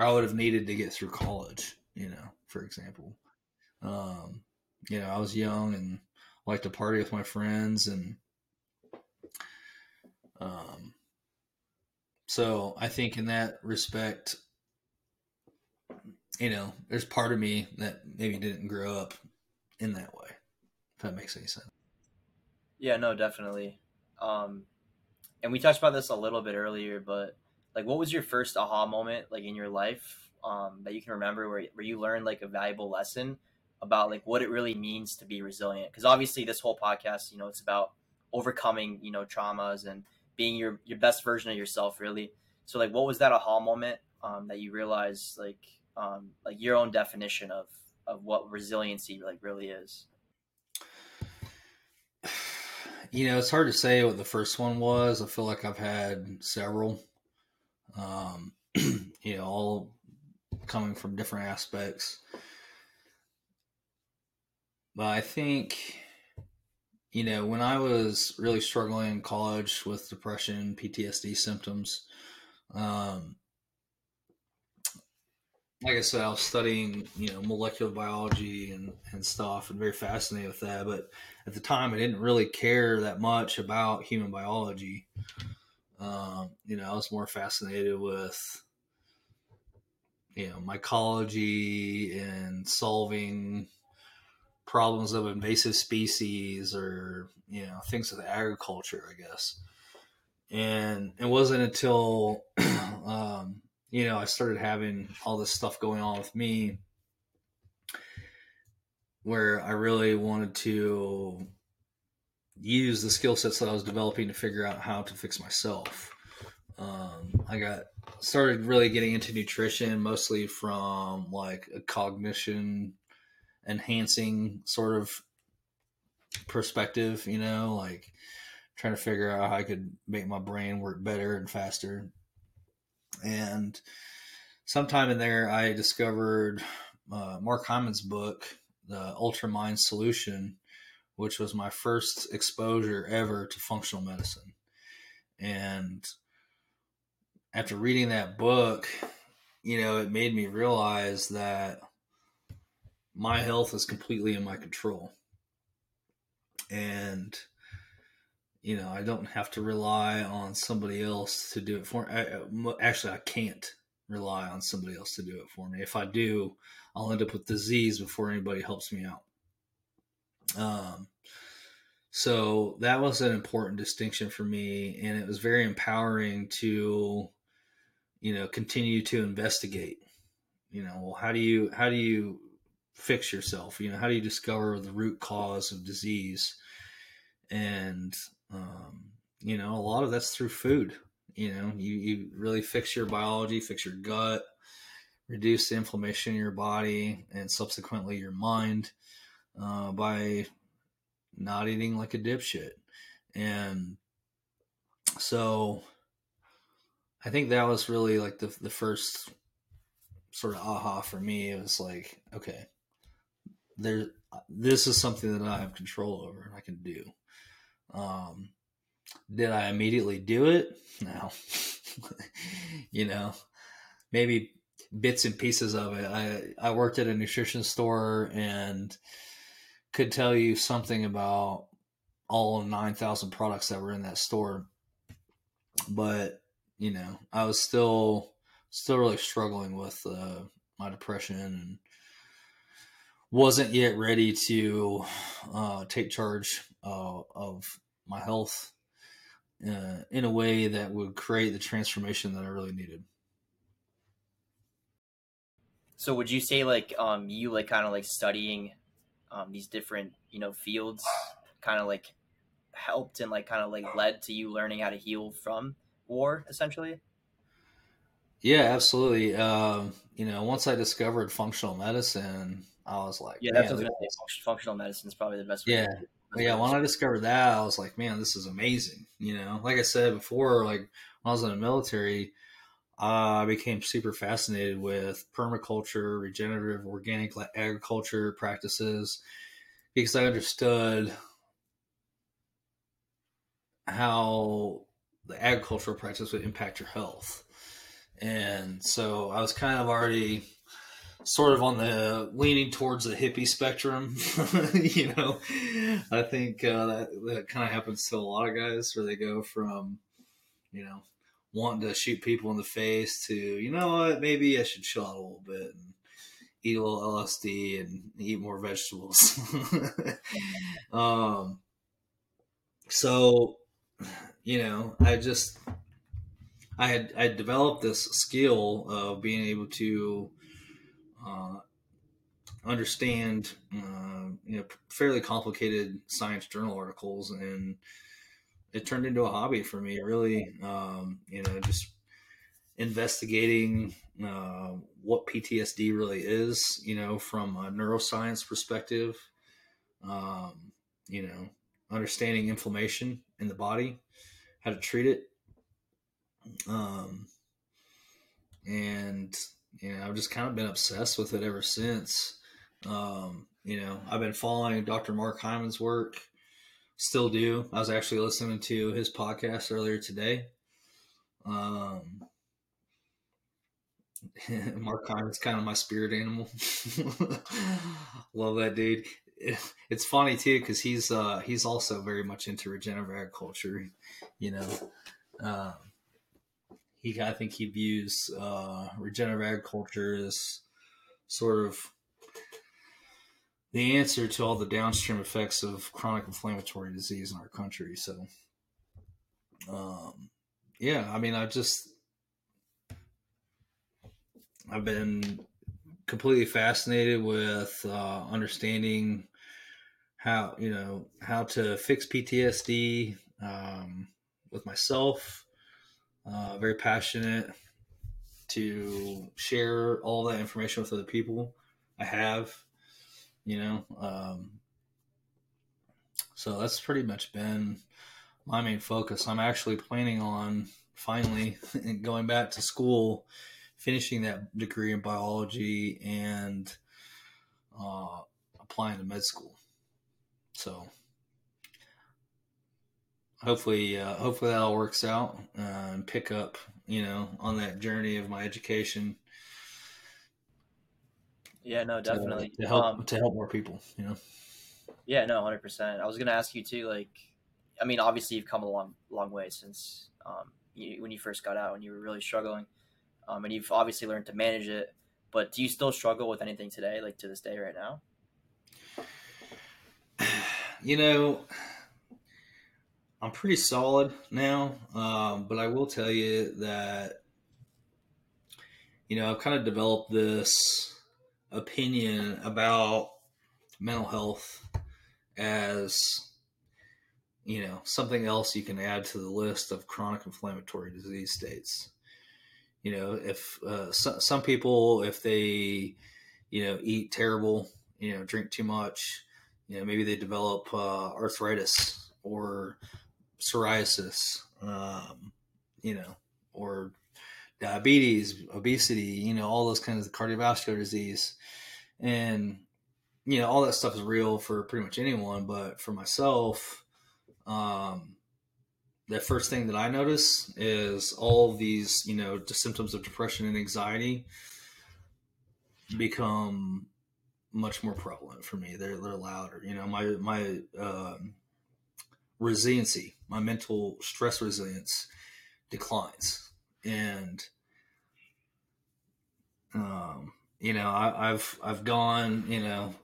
I would have needed to get through college, you know, for example. Um, you know, I was young and liked to party with my friends and um so I think in that respect, you know, there's part of me that maybe didn't grow up in that way. If that makes any sense.
Yeah, no, definitely. Um, and we touched about this a little bit earlier, but like, what was your first aha moment like in your life um, that you can remember where where you learned like a valuable lesson about like what it really means to be resilient? Because obviously, this whole podcast, you know, it's about overcoming you know traumas and being your your best version of yourself, really. So, like, what was that aha moment um, that you realized like um, like your own definition of of what resiliency like really is?
You know, it's hard to say what the first one was. I feel like I've had several. Um, (clears throat) you know, all coming from different aspects. But I think, you know, when I was really struggling in college with depression, PTSD symptoms, um, like I said, I was studying, you know, molecular biology and, and stuff and very fascinated with that. But at the time, I didn't really care that much about human biology. Um, you know, I was more fascinated with, you know, mycology and solving problems of invasive species or, you know, things with agriculture, I guess. And it wasn't until, (clears throat) um, you know, I started having all this stuff going on with me where I really wanted to use the skill sets that I was developing to figure out how to fix myself. Um, I got started really getting into nutrition mostly from like a cognition enhancing sort of perspective, you know, like trying to figure out how I could make my brain work better and faster and sometime in there, I discovered uh, Mark Hyman's book, The UltraMind Solution, which was my first exposure ever to functional medicine. And after reading that book, you know, it made me realize that my health is completely in my control. And you know, I don't have to rely on somebody else to do it for me. Actually, I can't rely on somebody else to do it for me. If I do, I'll end up with disease before anybody helps me out. Um, so that was an important distinction for me, and it was very empowering to, you know, continue to investigate. You know, well, how do you how do you fix yourself? You know, how do you discover the root cause of disease? And um, you know, a lot of that's through food. You know, you, you really fix your biology, fix your gut, reduce the inflammation in your body, and subsequently your mind uh, by not eating like a dipshit. And so I think that was really like the, the first sort of aha for me. It was like, okay, there, this is something that I have control over and I can do. Um, did I immediately do it? No. (laughs) you know, maybe bits and pieces of it. I, I worked at a nutrition store and could tell you something about all 9,000 products that were in that store. But, you know, I was still, still really struggling with uh, my depression and wasn't yet ready to uh, take charge uh, of my health uh, in a way that would create the transformation that I really needed.
So would you say like um you like kind of like studying um these different, you know, fields kind of like helped and like kind of like led to you learning how to heal from war essentially?
Yeah, absolutely. Um, you know, once I discovered functional medicine, I was like,
yeah, that's what I was gonna say. Functional medicine is probably the best.
Yeah, yeah, when I discovered that, I was like, man, this is amazing. You know, like I said before, like when I was in the military, uh, I became super fascinated with permaculture, regenerative, organic agriculture practices because I understood how the agricultural practice would impact your health. And so I was kind of already sort of on the leaning towards the hippie spectrum. (laughs) you know, I think uh, that that kind of happens to a lot of guys where they go from, you know, wanting to shoot people in the face to, you know what, maybe I should chill out a little bit and eat a little LSD and eat more vegetables. (laughs) um, so, you know, I just, I had, I developed this skill of being able to, uh, understand, uh, you know, fairly complicated science journal articles and, it turned into a hobby for me. Really, um, you know, just investigating uh, what PTSD really is. You know, from a neuroscience perspective. Um, you know, understanding inflammation in the body, how to treat it. Um, and know, I've just kind of been obsessed with it ever since. Um, you know, I've been following Dr. Mark Hyman's work still do. I was actually listening to his podcast earlier today. Um, (laughs) Mark Hyman's kind of my spirit animal. (laughs) Love that dude. It's funny too because he's uh, he's also very much into regenerative agriculture. You know, um, he I think he views uh, regenerative agriculture as sort of the answer to all the downstream effects of chronic inflammatory disease in our country. So, um, yeah, I mean, I just, I've been completely fascinated with uh, understanding how, you know, how to fix PTSD um, with myself. Uh, very passionate to share all that information with other people. I have you know. Um, so that's pretty much been my main focus. I'm actually planning on finally (laughs) going back to school, finishing that degree in biology, and uh, applying to med school. So hopefully, uh, hopefully that all works out uh, and pick up, you know, on that journey of my education
yeah, no, definitely
to, to help um, to help more people. You know.
Yeah, no, hundred percent. I was gonna ask you too. Like, I mean, obviously you've come a long, long way since um, you, when you first got out and you were really struggling, um, and you've obviously learned to manage it. But do you still struggle with anything today, like to this day, right now? (sighs)
You know, I'm pretty solid now, um, but I will tell you that you know I've kind of developed this opinion about mental health as you know something else you can add to the list of chronic inflammatory disease states. You know if uh, so, some people if they you know eat terrible you know drink too much you know maybe they develop uh, arthritis or psoriasis um, you know or diabetes, obesity, you know, all those kinds of cardiovascular disease. And, you know, all that stuff is real for pretty much anyone. But for myself, um, the first thing that I notice is all these, you know, the symptoms of depression and anxiety become much more prevalent for me. They're, they're louder. You know, my, my, um, resiliency, my mental stress resilience declines. And um, you know, I, have I've gone, you know,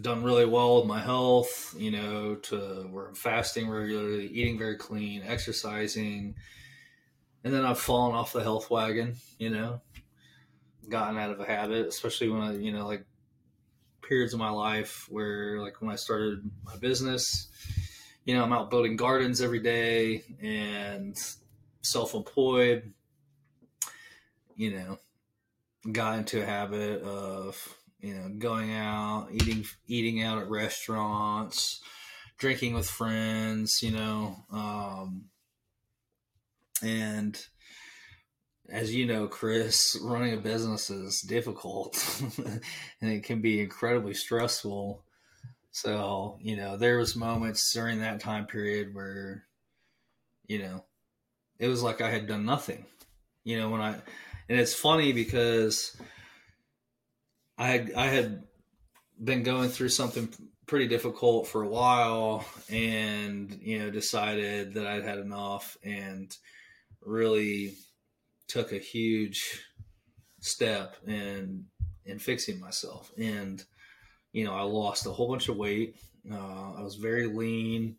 done really well with my health, you know, to where I'm fasting regularly, eating very clean, exercising, and then I've fallen off the health wagon, you know, gotten out of a habit, especially when I, you know, like periods of my life where, like, when I started my business, you know, I'm out building gardens every day and self-employed, you know, got into a habit of you know going out, eating eating out at restaurants, drinking with friends, you know, um, and as you know, Chris, running a business is difficult (laughs) and it can be incredibly stressful. So, you know, there was moments during that time period where, you know, it was like I had done nothing. You know, when I and it's funny because I had I had been going through something pretty difficult for a while and you know decided that I'd had enough and really took a huge step in in fixing myself and you know I lost a whole bunch of weight uh, I was very lean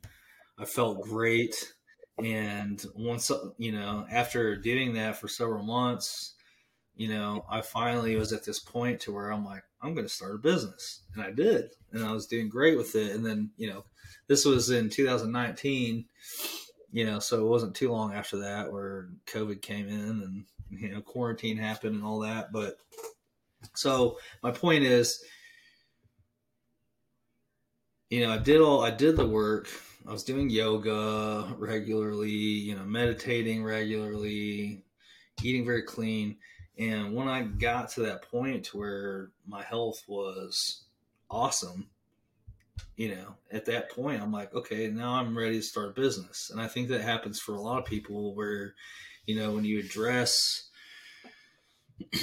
I felt great and once you know after doing that for several months you know I finally was at this point to where I'm like I'm going to start a business. And I did. And I was doing great with it. And then, you know, this was in 2019, you know, so it wasn't too long after that where COVID came in and, you know, quarantine happened and all that. But so my point is, you know, I did all, I did the work. I was doing yoga regularly, you know, meditating regularly, eating very clean and when I got to that point where my health was awesome, you know, at that point, I'm like, okay, now I'm ready to start a business. And I think that happens for a lot of people where, you know, when you address (clears throat)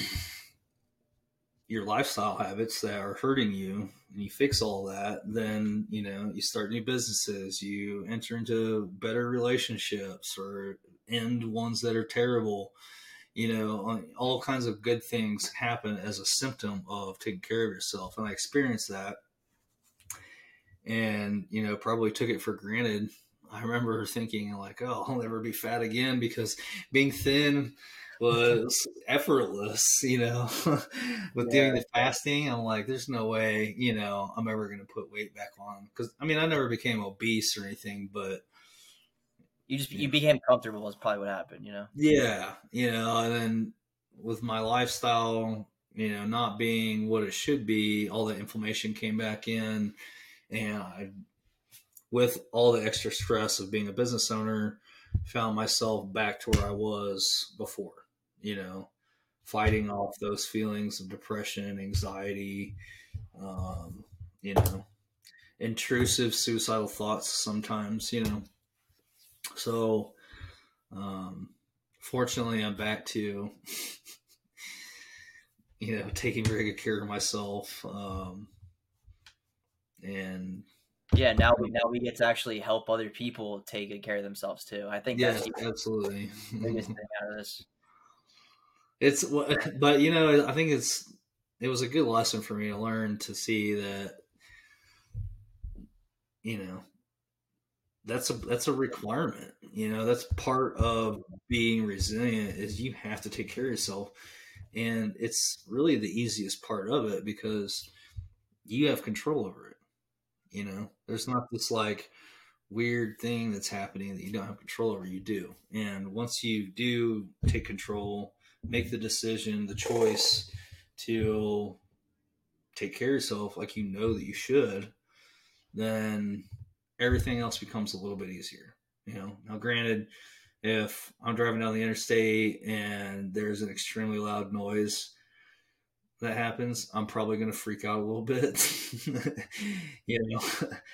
your lifestyle habits that are hurting you and you fix all that, then, you know, you start new businesses, you enter into better relationships or end ones that are terrible you know, all kinds of good things happen as a symptom of taking care of yourself. And I experienced that and, you know, probably took it for granted. I remember thinking like, oh, I'll never be fat again because being thin was (laughs) effortless, you know, (laughs) with yeah. doing the fasting. I'm like, there's no way, you know, I'm ever going to put weight back on. Cause I mean, I never became obese or anything, but
you just you became comfortable is probably what happened, you know.
Yeah, you know, and then with my lifestyle, you know, not being what it should be, all the inflammation came back in, and with all the extra stress of being a business owner, found myself back to where I was before. You know, fighting off those feelings of depression, anxiety, um, you know, intrusive suicidal thoughts sometimes, you know so, um, fortunately, I'm back to, (laughs) you know, taking very good care of myself. Um, and
yeah, now we now we get to actually help other people take good care of themselves too. I think
that's absolutely (laughs)
biggest thing out of this.
It's (laughs) but you know I think it's it was a good lesson for me to learn to see that you know that's a that's a requirement you know that's part of being resilient is you have to take care of yourself and it's really the easiest part of it because you have control over it you know there's not this like weird thing that's happening that you don't have control over you do and once you do take control make the decision the choice to take care of yourself like you know that you should then everything else becomes a little bit easier. You know, now granted, if I'm driving down the interstate and there's an extremely loud noise that happens, I'm probably going to freak out a little bit. (laughs) you know,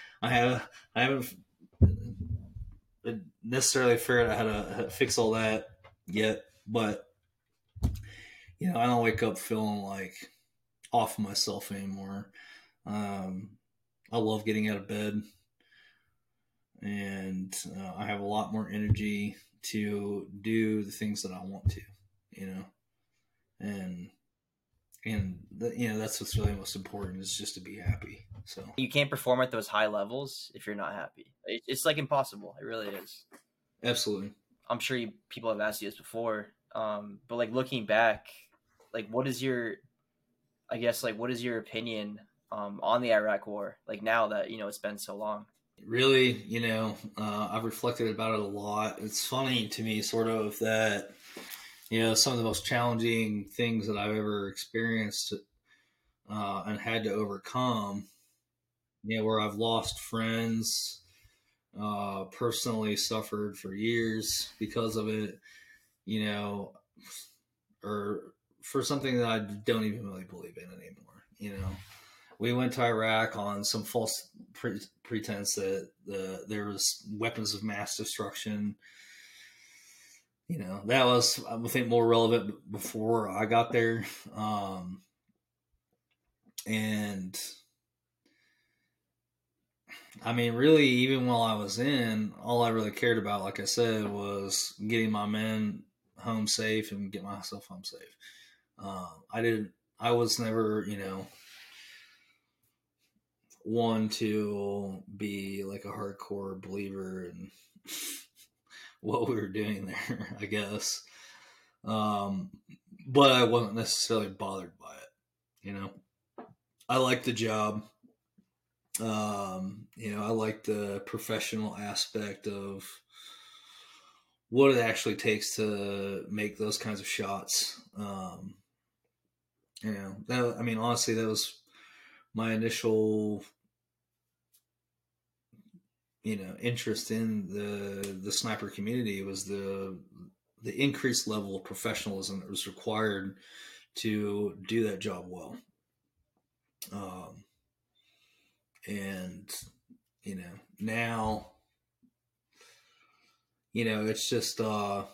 (laughs) I have I haven't necessarily figured out how to, how to fix all that yet, but you know, I don't wake up feeling like off myself anymore. Um, I love getting out of bed and uh, I have a lot more energy to do the things that I want to, you know, and and the, you know that's what's really most important is just to be happy. So
you can't perform at those high levels if you're not happy. It's like impossible. It really is.
Absolutely.
I'm sure you, people have asked you this before, um, but like looking back, like what is your, I guess like what is your opinion um, on the Iraq War? Like now that you know it's been so long
really, you know, uh, I've reflected about it a lot. It's funny to me, sort of, that, you know, some of the most challenging things that I've ever experienced uh, and had to overcome, you know, where I've lost friends, uh, personally suffered for years because of it, you know, or for something that I don't even really believe in anymore, you know we went to Iraq on some false pre- pretense that the there was weapons of mass destruction. You know that was I think more relevant before I got there, um, and I mean, really, even while I was in, all I really cared about, like I said, was getting my men home safe and get myself home safe. Uh, I didn't. I was never, you know, one to be like a hardcore believer in (laughs) what we were doing (laughs) there. I guess, um, but I wasn't necessarily bothered by it. You know, I liked the job. Um, you know, I like the professional aspect of what it actually takes to make those kinds of shots. Um, you know, that, I mean, honestly, that was my initial, you know, interest in the the sniper community was the the increased level of professionalism that was required to do that job well. Um, and you know now you know it's just uh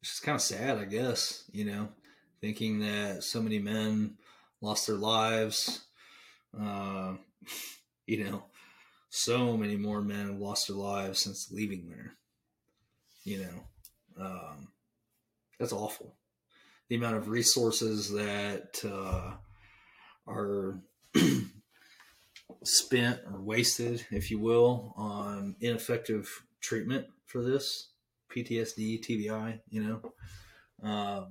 it's just kind of sad i guess you know thinking that so many men lost their lives uh (laughs) you know so many more men have lost their lives since leaving there you know um that's awful the amount of resources that uh are (clears throat) spent or wasted, if you will, on ineffective treatment for this PTSD, TBI. You know, uh,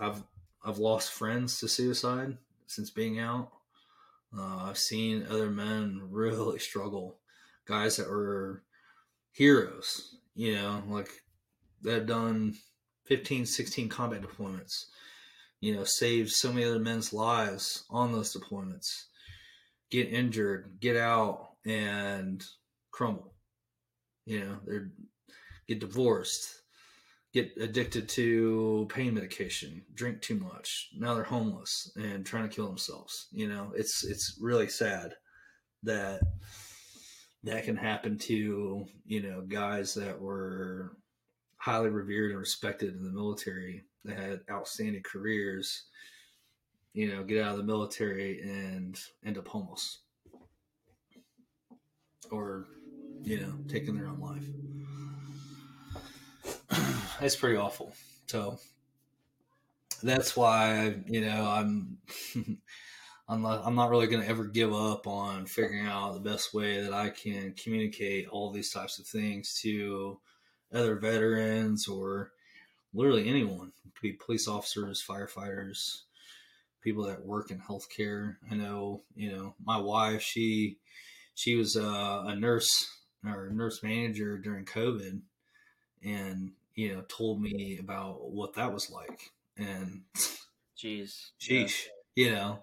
I've I've lost friends to suicide since being out. Uh, I've seen other men really struggle, guys that were heroes. You know, like that have done 15, 16 combat deployments. You know, saved so many other men's lives on those deployments get injured, get out, and crumble. You know, they get divorced, get addicted to pain medication, drink too much. Now they're homeless and trying to kill themselves. You know, it's it's really sad that that can happen to you know guys that were highly revered and respected in the military that had outstanding careers you know, get out of the military and end up homeless or, you know, taking their own life. (clears throat) it's pretty awful. So that's why, you know, I'm, (laughs) I'm not, I'm not really going to ever give up on figuring out the best way that I can communicate all these types of things to other veterans or literally anyone. It could be police officers, firefighters, people that work in healthcare. I know, you know, my wife, she she was uh, a nurse or nurse manager during COVID, and you know, told me about what that was like. And
jeez,
sheesh, yeah. you know,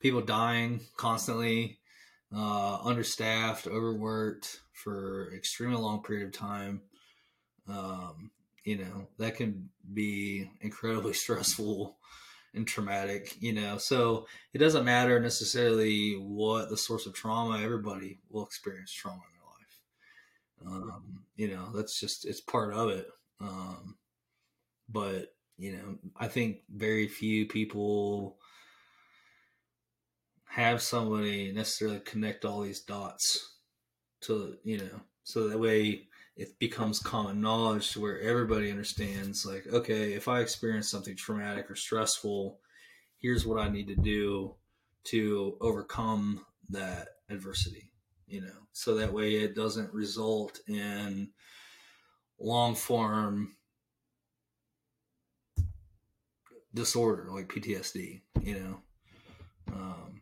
people dying constantly, uh, understaffed, overworked for extremely long period of time. Um, you know, that can be incredibly (laughs) stressful and traumatic, you know. So it doesn't matter necessarily what the source of trauma. Everybody will experience trauma in their life. Um, you know, that's just it's part of it. Um, but you know, I think very few people have somebody necessarily connect all these dots to you know, so that way it becomes common knowledge to where everybody understands like okay if i experience something traumatic or stressful here's what i need to do to overcome that adversity you know? So that way it doesn't result in long form disorder like ptsd you know um,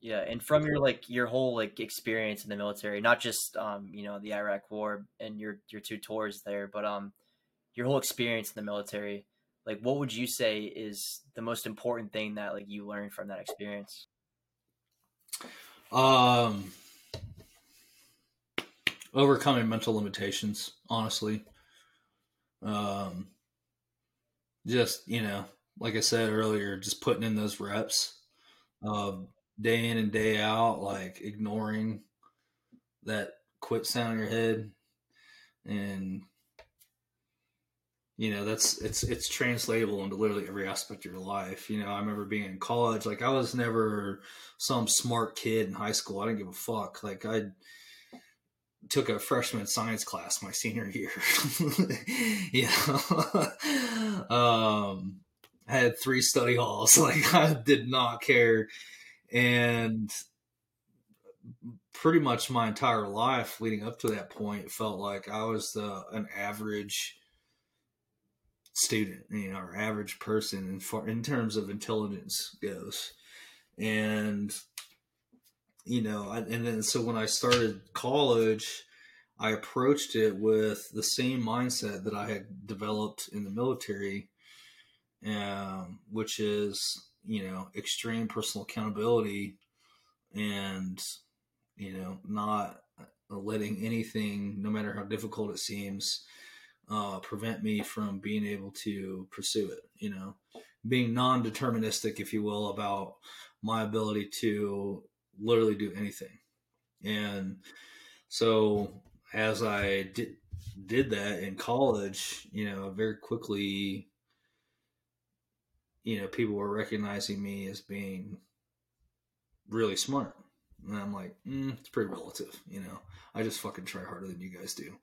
yeah, and from your like your whole like experience in the military, not just um, you know, the Iraq war and your your two tours there, but um your whole experience in the military, like what would you say is the most important thing that like you learned from that experience?
Um overcoming mental limitations, honestly. Um just, you know, like I said earlier, just putting in those reps. Um day in and day out, like ignoring that quit sound in your head and you know that's it's it's translatable into literally every aspect of your life you know i remember being in college like i was never some smart kid in high school i didn't give a fuck like i took a freshman science class my senior year. (laughs) Know? (laughs) Um I had three study halls. (laughs) Like i did not care. And pretty much my entire life leading up to that point felt like i was the, an average student, you know, or average person in for in terms of intelligence goes. And you know, I, and then so when I started college, I approached it with the same mindset that I had developed in the military, um, which is you know extreme personal accountability and you know not letting anything, no matter how difficult it seems, uh, prevent me from being able to pursue it. You know, being non-deterministic, if you will, about my ability to literally do anything. And so, as I did did that in college, you know, very quickly, you know, people were recognizing me as being really smart. And I'm like, mm, it's pretty relative, you know. I just fucking try harder than you guys do.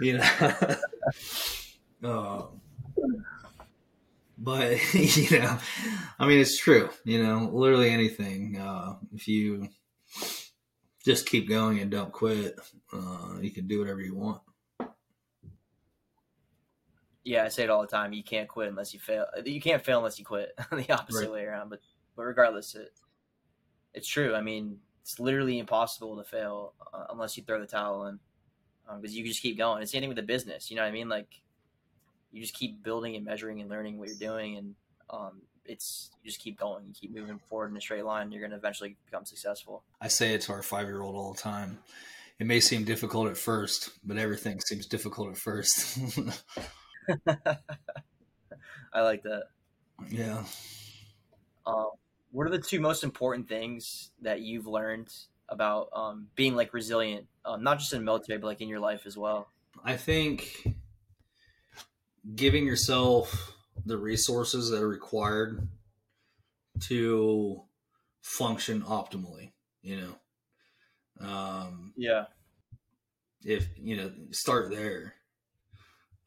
(laughs) you know. (laughs) um, but (laughs) you know, I mean, it's true. You know, literally anything. Uh, if you just keep going and don't quit, uh, you can do whatever you want.
Yeah, I say it all the time. You can't quit unless you fail. You can't fail unless you quit. (laughs) the opposite right. way around. But but regardless, it it's true. I mean, it's literally impossible to fail uh, unless you throw the towel in because um, you just keep going. It's the same thing with the business. You know what I mean? Like you just keep building and measuring and learning what you're doing, and um, it's you just keep going. You keep moving forward in a straight line. You're going to eventually become successful.
I say it to our five year old all the time. It may seem difficult at first, but everything seems difficult at first. (laughs)
I like that.
Yeah.
Um, what are the two most important things that you've learned about um, being like resilient, um, not just in military, but like in your life as well?
I think giving yourself the resources that are required to function optimally, you know. Um,
yeah.
If you know, start there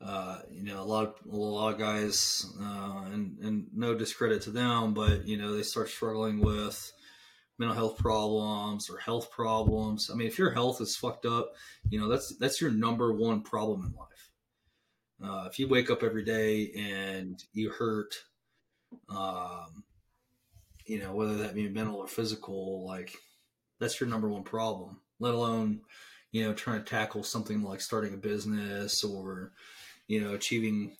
uh, you know, a lot of a lot of guys, uh, and and no discredit to them, but you know, they start struggling with mental health problems or health problems. I mean, if your health is fucked up, you know, that's that's your number one problem in life. Uh, if you wake up every day and you hurt, um, you know, whether that be mental or physical, like that's your number one problem. Let alone, you know, trying to tackle something like starting a business or you know, achieving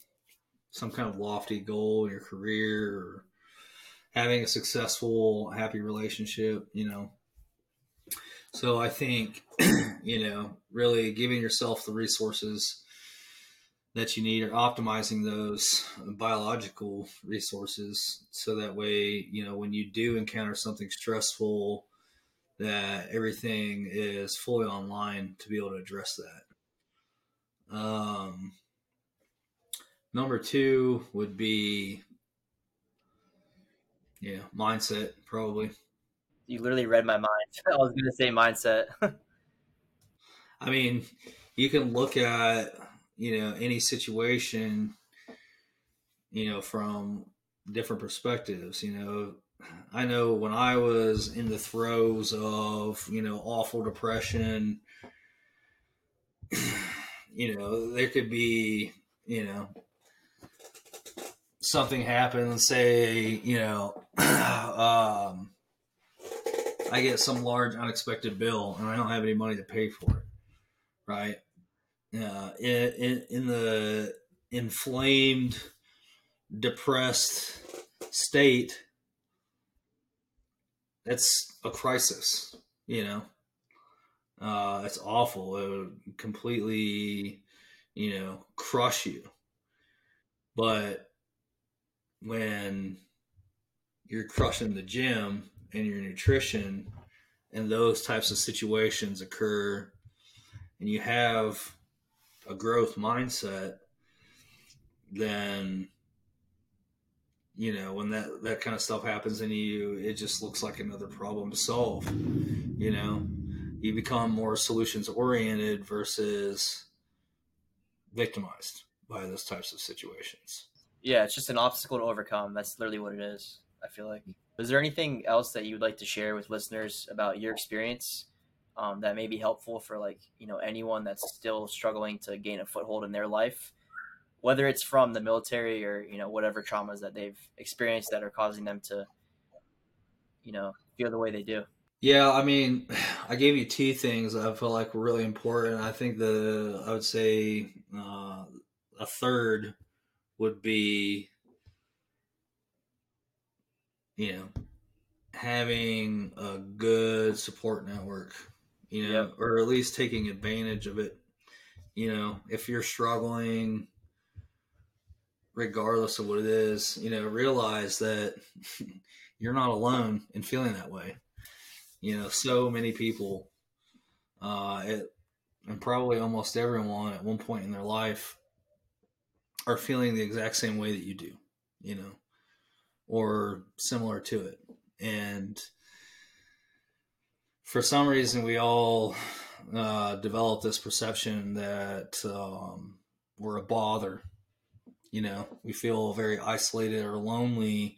some kind of lofty goal in your career or having a successful, happy relationship, you know. So I think, (clears throat) you know, really giving yourself the resources that you need or optimizing those biological resources so that way, you know, when you do encounter something stressful, that everything is fully online to be able to address that. Um, Number two would be, yeah, mindset, probably.
You literally read my mind. (laughs) I was going to say mindset. (laughs)
I mean, you can look at, you know, any situation, you know, from different perspectives. You know, I know when I was in the throes of, you know, awful depression, (clears throat) you know, there could be, you know, something happens, say, you know, (clears throat) um, I get some large unexpected bill and I don't have any money to pay for it, right? In, in, in the inflamed, depressed state, that's a crisis, you know. Uh, it's awful. It would completely, you know, crush you. But when you're crushing the gym and your nutrition and those types of situations occur and you have a growth mindset, then you know when that that kind of stuff happens in you, it just looks like another problem to solve. You know, you become more solutions oriented versus victimized by those types of situations.
Yeah, it's just an obstacle to overcome. That's literally what it is. I feel like. Is there anything else that you would like to share with listeners about your experience um, that may be helpful for like you know anyone that's still struggling to gain a foothold in their life, whether it's from the military or you know whatever traumas that they've experienced that are causing them to, you know, feel the way they do.
Yeah, I mean, (sighs) I gave you two things I feel like were really important. I think the I would say uh, a third would be you know having a good support network you know yep. or at least taking advantage of it you know if you're struggling regardless of what it is you know realize that (laughs) you're not alone in feeling that way you know so many people uh it, and probably almost everyone at one point in their life are feeling the exact same way that you do you know or similar to it. And for some reason, we all uh, develop this perception that um, we're a bother. You know, we feel very isolated or lonely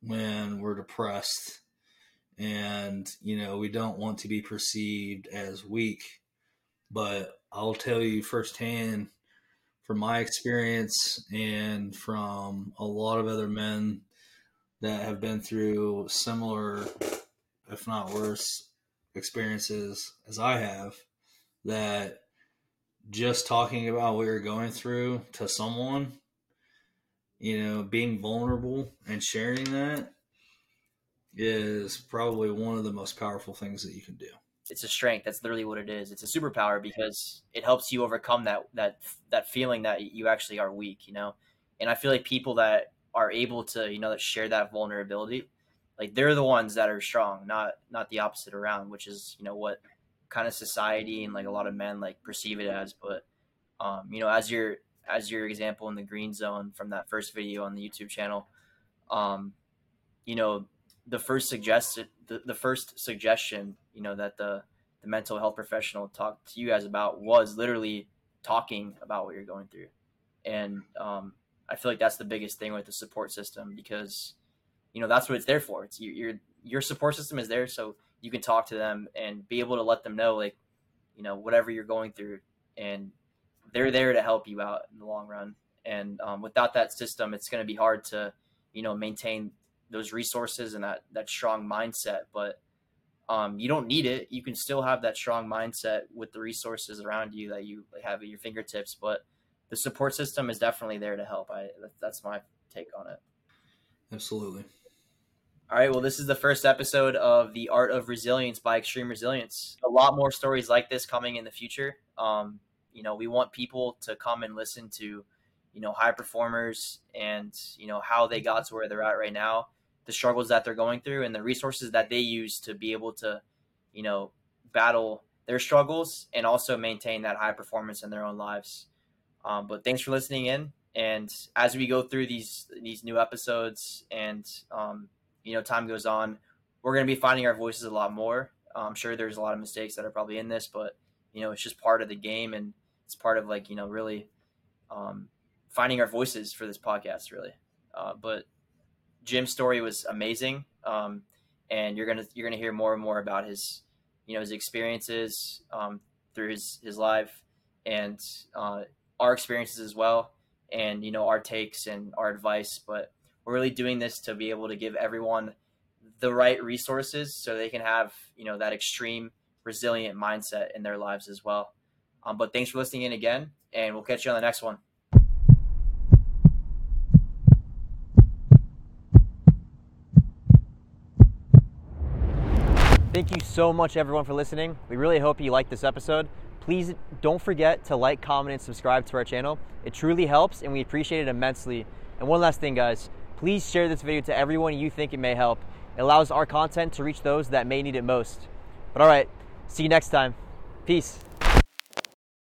when we're depressed. And, you know, we don't want to be perceived as weak. But I'll tell you firsthand from my experience and from a lot of other men that have been through similar, if not worse, experiences as I have, that just talking about what you're going through to someone, you know, being vulnerable and sharing that is probably one of the most powerful things that you can do.
It's a strength. That's literally what it is. It's a superpower because it helps you overcome that that that feeling that you actually are weak, you know. And I feel like people that are able to you know that share that vulnerability like they're the ones that are strong not not the opposite around which is you know what kind of society and like a lot of men like perceive it as. But um you know as your as your example in the green zone from that first video on the youtube channel um you know the first suggested the, the first suggestion you know that the the mental health professional talked to you guys about was literally talking about what you're going through. And um I feel like that's the biggest thing with the support system because you know that's what it's there for. It's your your, your support system is there so you can talk to them and be able to let them know like you know whatever you're going through and they're there to help you out in the long run. And um, without that system, it's going to be hard to you know maintain those resources and that that strong mindset. But um, you don't need it. You can still have that strong mindset with the resources around you that you have at your fingertips. But the support system is definitely there to help. I that's my take on it.
Absolutely.
All right, well, this is the first episode of The Art of Resilience by Extreme Resilience. A lot more stories like this coming in the future. Um, you know, we want people to come and listen to, you know, high performers and, you know, how they got to where they're at right now, the struggles that they're going through, and the resources that they use to be able to, you know, battle their struggles and also maintain that high performance in their own lives. Um, but thanks for listening in. And as we go through these these new episodes, and um, you know, time goes on, we're going to be finding our voices a lot more. I'm sure there's a lot of mistakes that are probably in this, but you know, it's just part of the game, and it's part of like you know, really um, finding our voices for this podcast, really. Uh, but Jim's story was amazing, um, and you're gonna you're gonna hear more and more about his you know his experiences um, through his his life and uh, our experiences as well and you know our takes and our advice but we're really doing this to be able to give everyone the right resources so they can have you know that extreme resilient mindset in their lives as well um, but thanks for listening in again and we'll catch you on the next one Thank you so much, everyone, for listening. We really hope you liked this episode. Please don't forget to like, comment, and subscribe to our channel. It truly helps and we appreciate it immensely. And one last thing, guys, please share this video to everyone you think it may help. It allows our content to reach those that may need it most. But all right, see you next time. Peace.